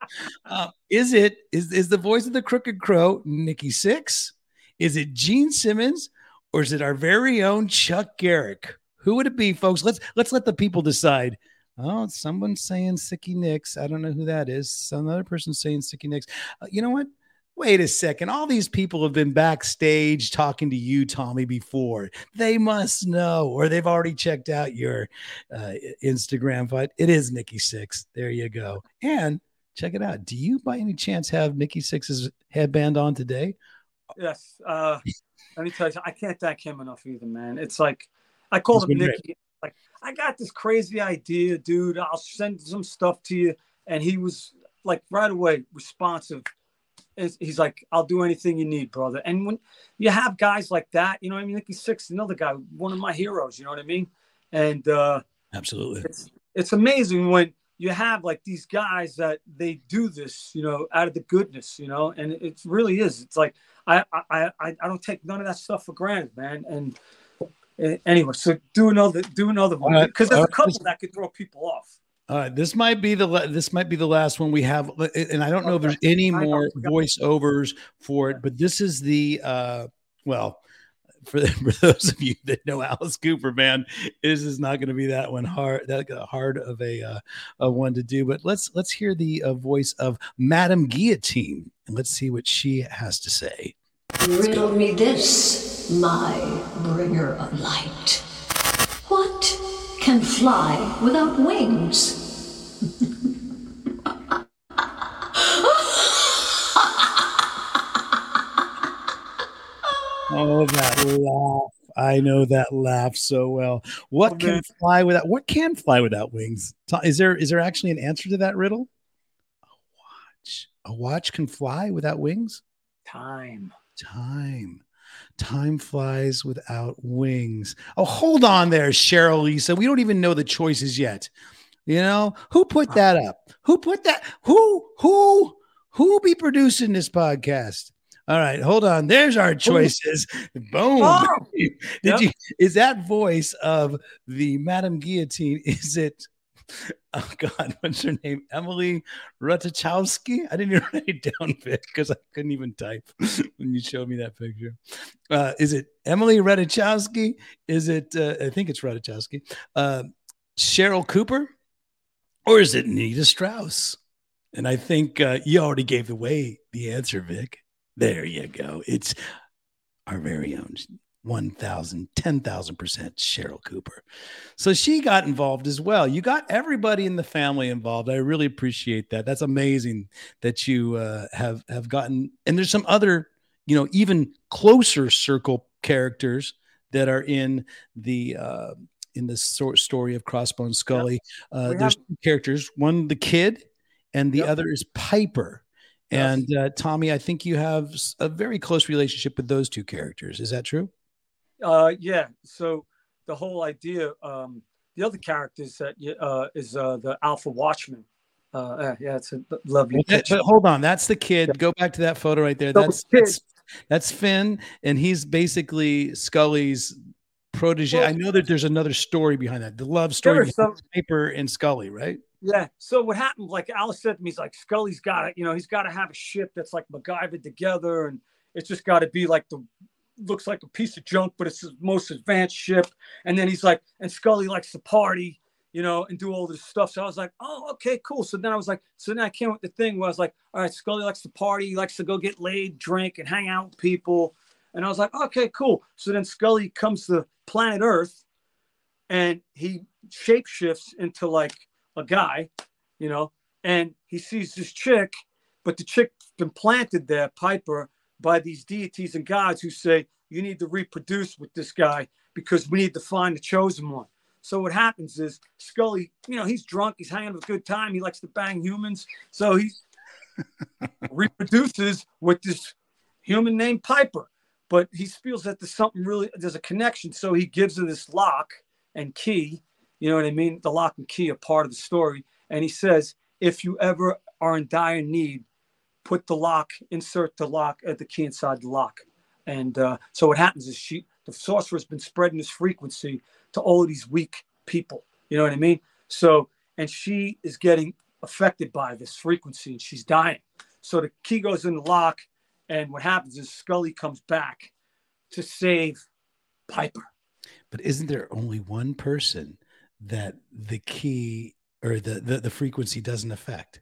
Uh, is it is is the voice of the Crooked Crow Nikki Sixx? Is it Gene Simmons or is it our very own Chuck Garrick? Who would it be, folks? Let's let's let the people decide. Oh, someone's saying Sicky Nicks. I don't know who that is. Some other person's saying Sicky Nicks. Uh, you know what? Wait a second. All these people have been backstage talking to you, Tommy, before. They must know, or they've already checked out your uh, Instagram. But it is Nikki Sixx. There you go. And check it out. Do you, by any chance, have Nikki Sixx's headband on today? Yes. Uh, let me tell you, I can't thank him enough either, man. It's like I called He's him been Nicky. Like I got this crazy idea, dude. I'll send some stuff to you, and he was like right away responsive. He's like, I'll do anything you need, brother. And when you have guys like that, you know what I mean? Nikki Sixx, another guy, one of my heroes, you know what I mean? And uh, Absolutely. it's it's amazing when you have like these guys that they do this, you know, out of the goodness, you know, and it really is. It's like I I I, I don't take none of that stuff for granted, man. And anyway, so do another do another one because there's a couple that could throw people off. All right, this might be the la- this might be the last one we have, and I don't know if there's any more voiceovers for it, but this is the uh, well, for, for those of you that know Alice Cooper, man, this is not going to be that one hard that hard of a uh, a one to do. But let's let's hear the uh, voice of Madame Guillotine, and let's see what she has to say. Riddle me this, my bringer of light. What can fly without wings? Oh, that laugh! I know that laugh so well. What Oh, can fly without? What can fly without wings? Is there is there actually an answer to that riddle? A watch. A watch can fly without wings. Time. Time. Time flies without wings. Oh, hold on there, Cheryl Lisa. We don't even know the choices yet. You know, who put that up? Who put that? Who, who, who be producing this podcast? All right, hold on. There's our choices. Boom. Oh, Did yep. you is that voice of the Madame Guillotine? Is it oh god, what's her name? Emily Ratajkowski? I didn't even write it down Vic because I couldn't even type when you showed me that picture. Uh, is it Emily Ratajkowski? Is it uh, I think it's Ratajkowski? Uh, Sheryl Cooper? Or is it Nita Strauss? And I think uh, you already gave away the answer, Vic. There you go. It's our very own 1,000, 10,000% Sheryl Cooper. So she got involved as well. You got everybody in the family involved. I really appreciate that. That's amazing that you uh, have have gotten. And there's some other, you know, even closer circle characters that are in the uh, in the story of Crossbone Scully. Uh, there's have- two characters. One the kid, and the Yep. other is Piper. Yes. And uh, Tommy, I think you have a very close relationship with those two characters. Is that true? Uh, yeah. So the whole idea, um, the other characters that uh, is uh, the Alpha Watchman. Uh, uh, yeah, it's a lovely picture. but hold on, that's the kid. Go back to that photo right there. So That's the that's, that's Finn, and he's basically Scully's protege. Well- I know that there's another story behind that. The love story There is behind some- Piper and Scully, right? Yeah. So what happened? Like Alice said to me, he's like Scully's got to, you know, he's got to have a ship that's like MacGyver together, and it's just got to be like the looks like a piece of junk, but it's the most advanced ship. And then he's like, and Scully likes to party, you know, and do all this stuff. So I was like, oh, okay, cool. So then I was like, so then I came with the thing where I was like, all right, Scully likes to party, he likes to go get laid, drink, and hang out with people. And I was like, okay, cool. So then Scully comes to planet Earth and he shapeshifts into like a guy, you know, and he sees this chick, but the chick's been planted there, Piper, by these deities and gods who say, you need to reproduce with this guy because we need to find the chosen one. So what happens is Scully, you know, he's drunk, he's hanging with a good time, he likes to bang humans. So he reproduces with this human named Piper. But he feels that there's something really, there's a connection. So he gives her this lock and key. You know what I mean? The lock and key are part of the story. And he says, if you ever are in dire need, put the lock, insert the lock, at the key inside the lock. And uh, so what happens is she, the sorcerer's been spreading this frequency to all of these weak people. You know what I mean? So, and she is getting affected by this frequency and she's dying. So the key goes in the lock. And what happens is Scully comes back to save Piper. But isn't there only one person that the key or the the, the frequency doesn't affect?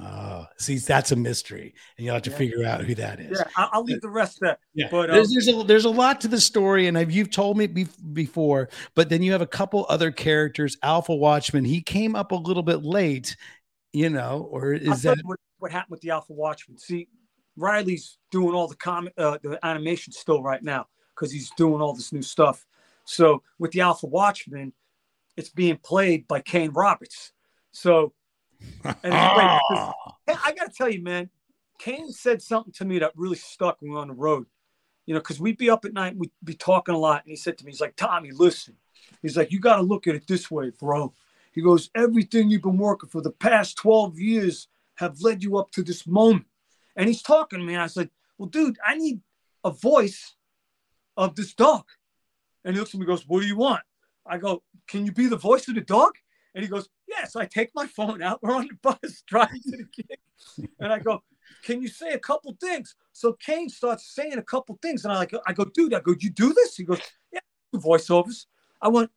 Oh, see, that's a mystery, and you'll have to Yeah. figure out who that is. Yeah, I- I'll leave the rest there. Yeah, But, there's, um, there's a there's a lot to the story, and I've, you've told me be- before. But then you have a couple other characters. Alpha Watchman, he came up a little bit late, you know, or is that what, what happened with the Alpha Watchman. See, Riley's doing all the comic, uh, the animation still right now because he's doing all this new stuff. So with the Alpha Watchman, it's being played by Kane Roberts. So, and ah. because- I got to tell you, man, Kane said something to me that really stuck when we were on the road. You know, because we'd be up at night, we'd be talking a lot, and he said to me, he's like, Tommy, listen. He's like, you got to look at it this way, bro. He goes, everything you've been working for the past 12 years have led you up to this moment. And he's talking to me. And I said, well, dude, I need a voice of this dog. And he looks at me and goes, what do you want? I go, can you be the voice of the dog? And he goes, yes. I take my phone out. We're on the bus driving to the gig. And I go, can you say a couple things? So Kane starts saying a couple things. And I like, I go, dude, I go, you do this? He goes, yeah, voiceovers. I went,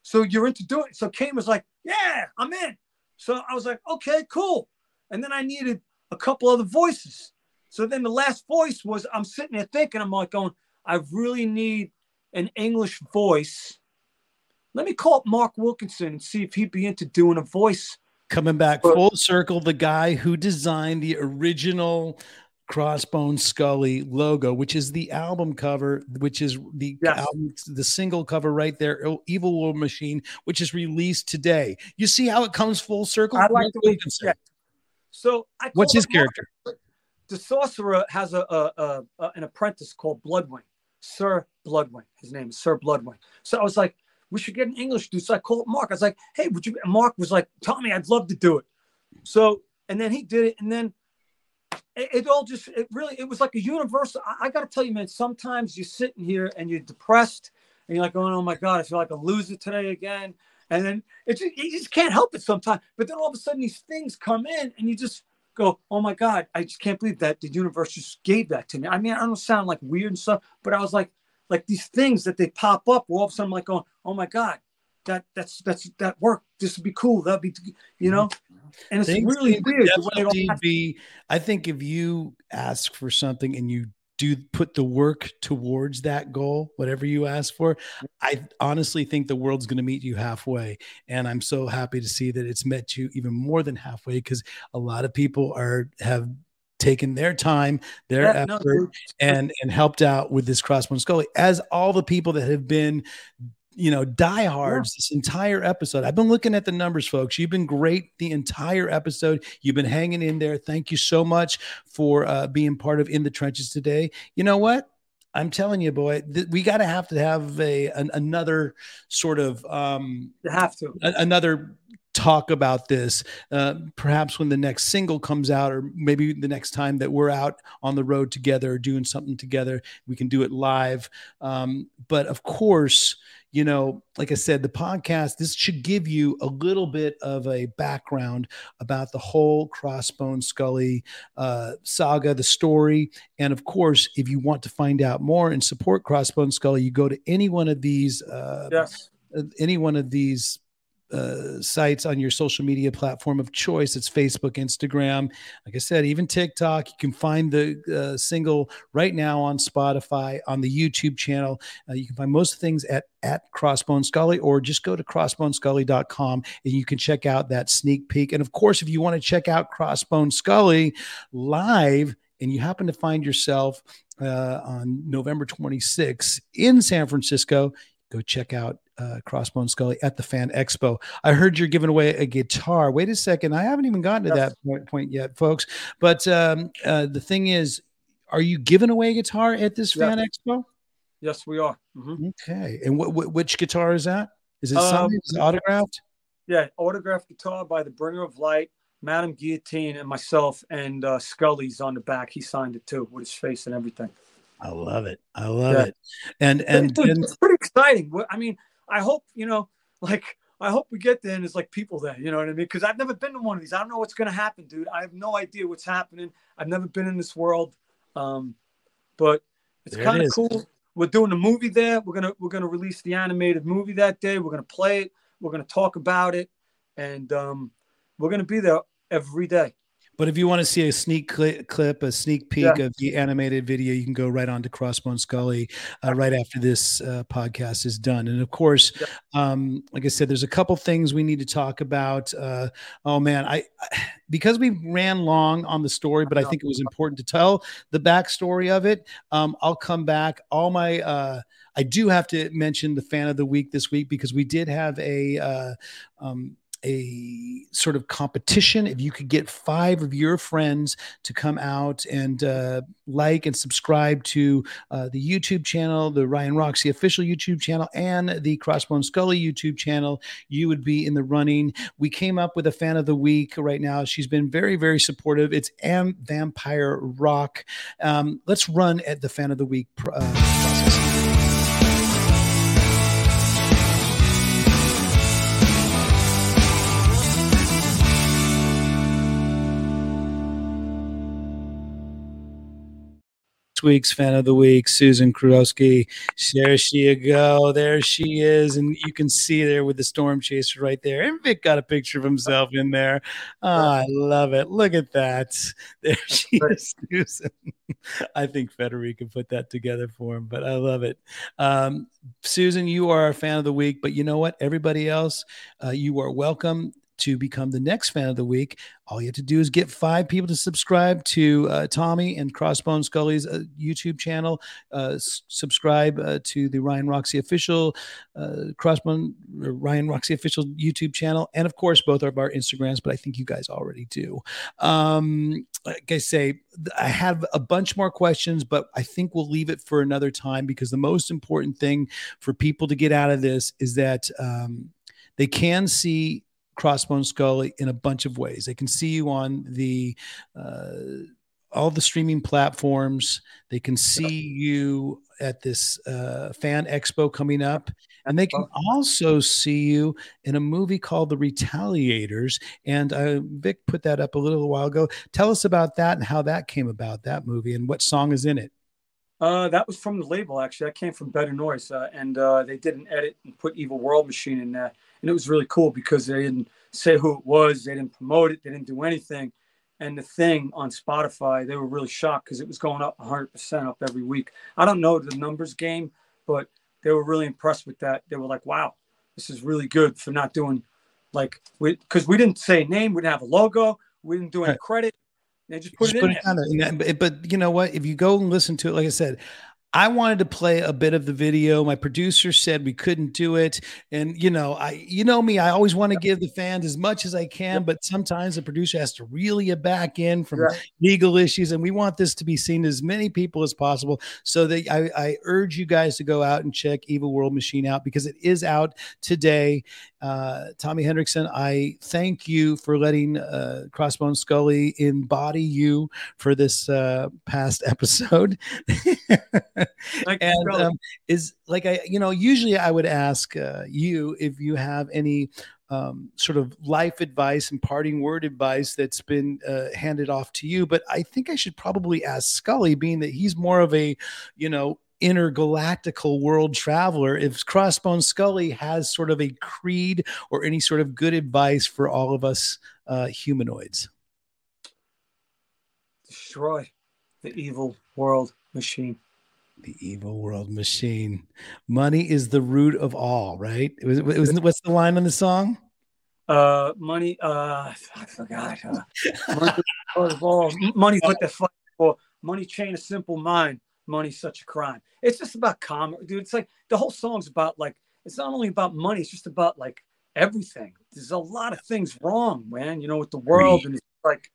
so you're into doing it. So Kane was like, yeah, I'm in. So I was like, okay, cool. And then I needed a couple other voices. So then the last voice was I'm sitting there thinking, I'm like going, I really need an English voice. Let me call up Mark Wilkinson and see if he'd be into doing a voice. coming back full circle? The guy who designed the original Crossbone Scully logo, which is the album cover, which is the Yes. album, the single cover right there, Oh, Evil War Machine, which is released today. You see how it comes full circle? I like the way- yeah. So I What's his Mark. character? the sorcerer has a, a, a, a an apprentice called Bloodwing, Sir Bloodwing. His name is Sir Bloodwing. So I was like, we should get an English dude. So I called Mark. I was like, hey, would you? And Mark was like, Tommy, I'd love to do it. So and then he did it, and then it, it all just it really it was like a universal. I, I got to tell you, man. Sometimes you're sitting here and you're depressed, and you're like, going, oh my god, I feel like a loser today again. And then it just, you just can't help it sometimes. But then all of a sudden these things come in, and you just go, oh my god, I just can't believe that the universe just gave that to me. I mean, I don't sound like weird and stuff, but I was like, like these things that they pop up, all of a sudden I'm like going, oh my god, that that's that's that work. This would be cool. That'd be, you know. Mm-hmm. And it's Things really weird. the way it all definitely be- I think if you ask for something and you do put the work towards that goal, whatever you ask for, I honestly think the world's going to meet you halfway. And I'm so happy to see that it's met you even more than halfway because a lot of people are have taken their time, their Yeah, no, effort, dude. and and helped out with this crossbone scully. As all the people that have been you know diehards this entire episode i've been looking at the numbers folks. You've been great the entire episode. You've been hanging in there. Thank you so much for uh, being part of in the trenches today. You know what? I'm telling you boy th- we got to have to have a an, another sort of um You have to. a- another talk about this uh, perhaps when the next single comes out or maybe the next time that we're out on the road together or doing something together we can do it live um, but of course you know like i said the podcast this should give you a little bit of a background about the whole crossbone scully uh, saga the story and of course if you want to find out more and support crossbone scully you go to any one of these uh, Yes. uh, any one of these uh, sites on your social media platform of choice. It's Facebook, Instagram, like I said, even TikTok. You can find the uh, single right now on Spotify, on the YouTube channel. Uh, you can find most things at at Crossbone Scully, or just go to crossbonescully.com and you can check out that sneak peek. And of course, if you want to check out Crossbone Scully live, and you happen to find yourself uh, on November 26th in San Francisco, go check out uh, Crossbone Scully at the Fan Expo. I heard you're giving away a guitar. Wait a second, I haven't even gotten to Yes. that point, point yet, folks. But um, uh, the thing is, are you giving away a guitar at this Yeah. Fan Expo? Yes, we are. Mhm. Okay, and what wh- which guitar is that? Is it Um, signed? Is it autographed? Yeah, autographed guitar by the Bringer of Light, Madame Guillotine, and myself, and uh, Scully's on the back. He signed it too with his face and everything. I love it. I love Yeah. it. And and, and it's pretty exciting. I mean, I hope you know, like, I hope we get there and there's like people there. You know what I mean? Because I've never been to one of these. I don't know what's gonna happen, dude. I have no idea what's happening. I've never been in this world, um, but it's kind of is. cool. We're doing a movie there. We're gonna we're gonna release the animated movie that day. We're gonna play it. We're gonna talk about it, and um, we're gonna be there every day. But if you want to see a sneak cli- clip, a sneak peek Yeah. of the animated video, you can go right on to Crossbone Scully uh, right after this uh, podcast is done. And of course, Yeah. um, like I said, there's a couple things we need to talk about. Uh, oh man, I because we ran long on the story, but I think it was important to tell the backstory of it. Um, I'll come back. All my uh, I do have to mention the fan of the week this week because we did have a uh, um, a sort of competition. If you could get five of your friends to come out and uh, like and subscribe to uh, the YouTube channel, the Ryan Roxie official YouTube channel, and the Crossbone Scully YouTube channel, you would be in the running. We came up with a fan of the week right now. She's been very, very supportive. It's Am Vampire Rock. Um, let's run at the fan of the week uh, week's fan of the week, Susan Krudowski. There she go. There she is. And you can see there with the storm chaser right there. And Vic got a picture of himself in there. Oh, I love it. Look at that. There she is, Susan. I think Federica put that together for him, but I love it. Um, Susan, you are a fan of the week, but you know what? Everybody else, uh, you are welcome to become the next fan of the week, all you have to do is get five people to subscribe to uh, Tommy and Crossbone Scully's uh, YouTube channel. Uh, s- subscribe uh, to the Ryan Roxie official uh, Crossbone or Ryan Roxie official YouTube channel, and of course both of our Instagrams. But I think you guys already do. Um, like I say, I have a bunch more questions, but I think we'll leave it for another time because the most important thing for people to get out of this is that um, they can see Crossbone Scully in a bunch of ways. They can see you on the uh, all the streaming platforms. They can see you at this uh, fan expo coming up, and they can also see you in a movie called The Retaliators. And uh, Vic put that up a little while ago. Tell us about that and how that came about, that movie, and what song is in it. Uh, that was from the label actually. That came from Better Noise, uh, and uh, they did an edit and put Evil World Machine in there, and it was really cool because they didn't say who it was, they didn't promote it, they didn't do anything, and the thing on Spotify, they were really shocked because it was going up 100% up every week. I don't know the numbers game, but they were really impressed with that. They were like, "Wow, this is really good for not doing like we because we didn't say a name, we didn't have a logo, we didn't do any credit." They just put Just it put in it down there. And that- But, but you know what? If you go and listen to it, like I said, I wanted to play a bit of the video. My producer said we couldn't do it, and you know, I, you know me, I always want to give the fans as much as I can, but sometimes the producer has to reel you back in from legal issues, and we want this to be seen as many people as possible. So that I, I urge you guys to go out and check Evil World Machine out because it is out today. Uh, Tommy Henriksen, I thank you for letting uh, Crossbone Scully embody you for this uh, past episode. Thank you, and um, is like I, you know, usually I would ask uh, you if you have any um, sort of life advice and parting word advice that's been uh, handed off to you, but I think I should probably ask Scully, being that he's more of a, you know, intergalactical world traveler. If Crossbone Scully has sort of a creed or any sort of good advice for all of us uh, humanoids. destroy the evil world machine. The evil world machine. Money is the root of all, right? It was, it was, what's the line on the song? Uh, money. Uh, I forgot. Uh, money, money's what the fuck? for. Money chain a simple mind. Money's such a crime. It's just about commerce, dude. It's like the whole song's about like it's not only about money. It's just about like everything. There's a lot of things wrong, man. You know, with the world and it's like,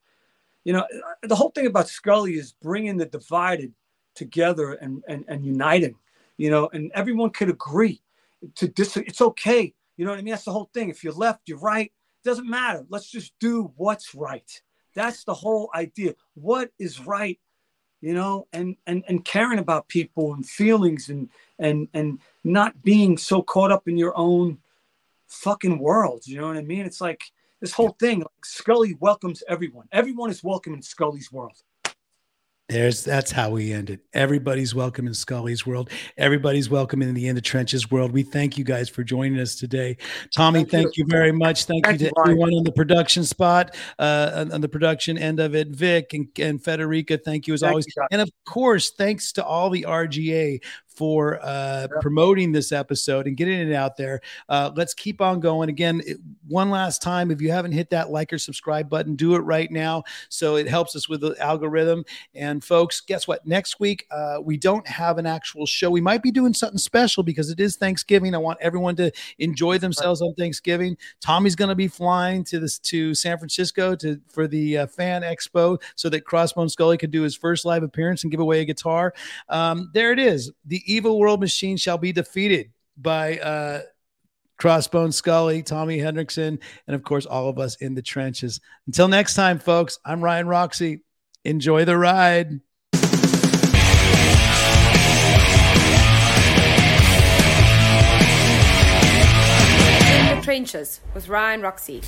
you know, the whole thing about Scully is bringing the divided together and and, and uniting. You know, and everyone could agree to dis. It's okay. You know what I mean? That's the whole thing. If you're left, you're right. Doesn't matter. Let's just do what's right. That's the whole idea. What is right, you know, and and and caring about people and feelings and and and not being so caught up in your own fucking world. You know what I mean? It's like this whole thing. Like Scully welcomes everyone. Everyone is welcome in Scully's world. There's that's how we end it. Everybody's welcome in Scully's world. Everybody's welcome in the in the trenches world. We thank you guys for joining us today. Tommy, thank, Thank you. you. very much. Thank, Thank you you, to Ryan. everyone on the production spot, uh, on, on the production end of it. Vic and, and Federica, thank you as Thank always. you, and of course, thanks to all the RGA for uh, Yeah. promoting this episode and getting it out there. Uh, let's keep on going. Again, it- one last time, if you haven't hit that like or subscribe button, do it right now. So it helps us with the algorithm. And folks, guess what? Next week, uh, we don't have an actual show. We might be doing something special because it is Thanksgiving. I want everyone to enjoy themselves on Thanksgiving. Tommy's going to be flying to this to San Francisco to for the uh, fan expo so that Crossbone Scully could do his first live appearance and give away a guitar. Um, there it is. The evil world machine shall be defeated by uh, Crossbone Scully, Tommy Henriksen, and of course, all of us in the trenches. Until next time, folks, I'm Ryan Roxie. Enjoy the ride. The Trenches with Ryan Roxie.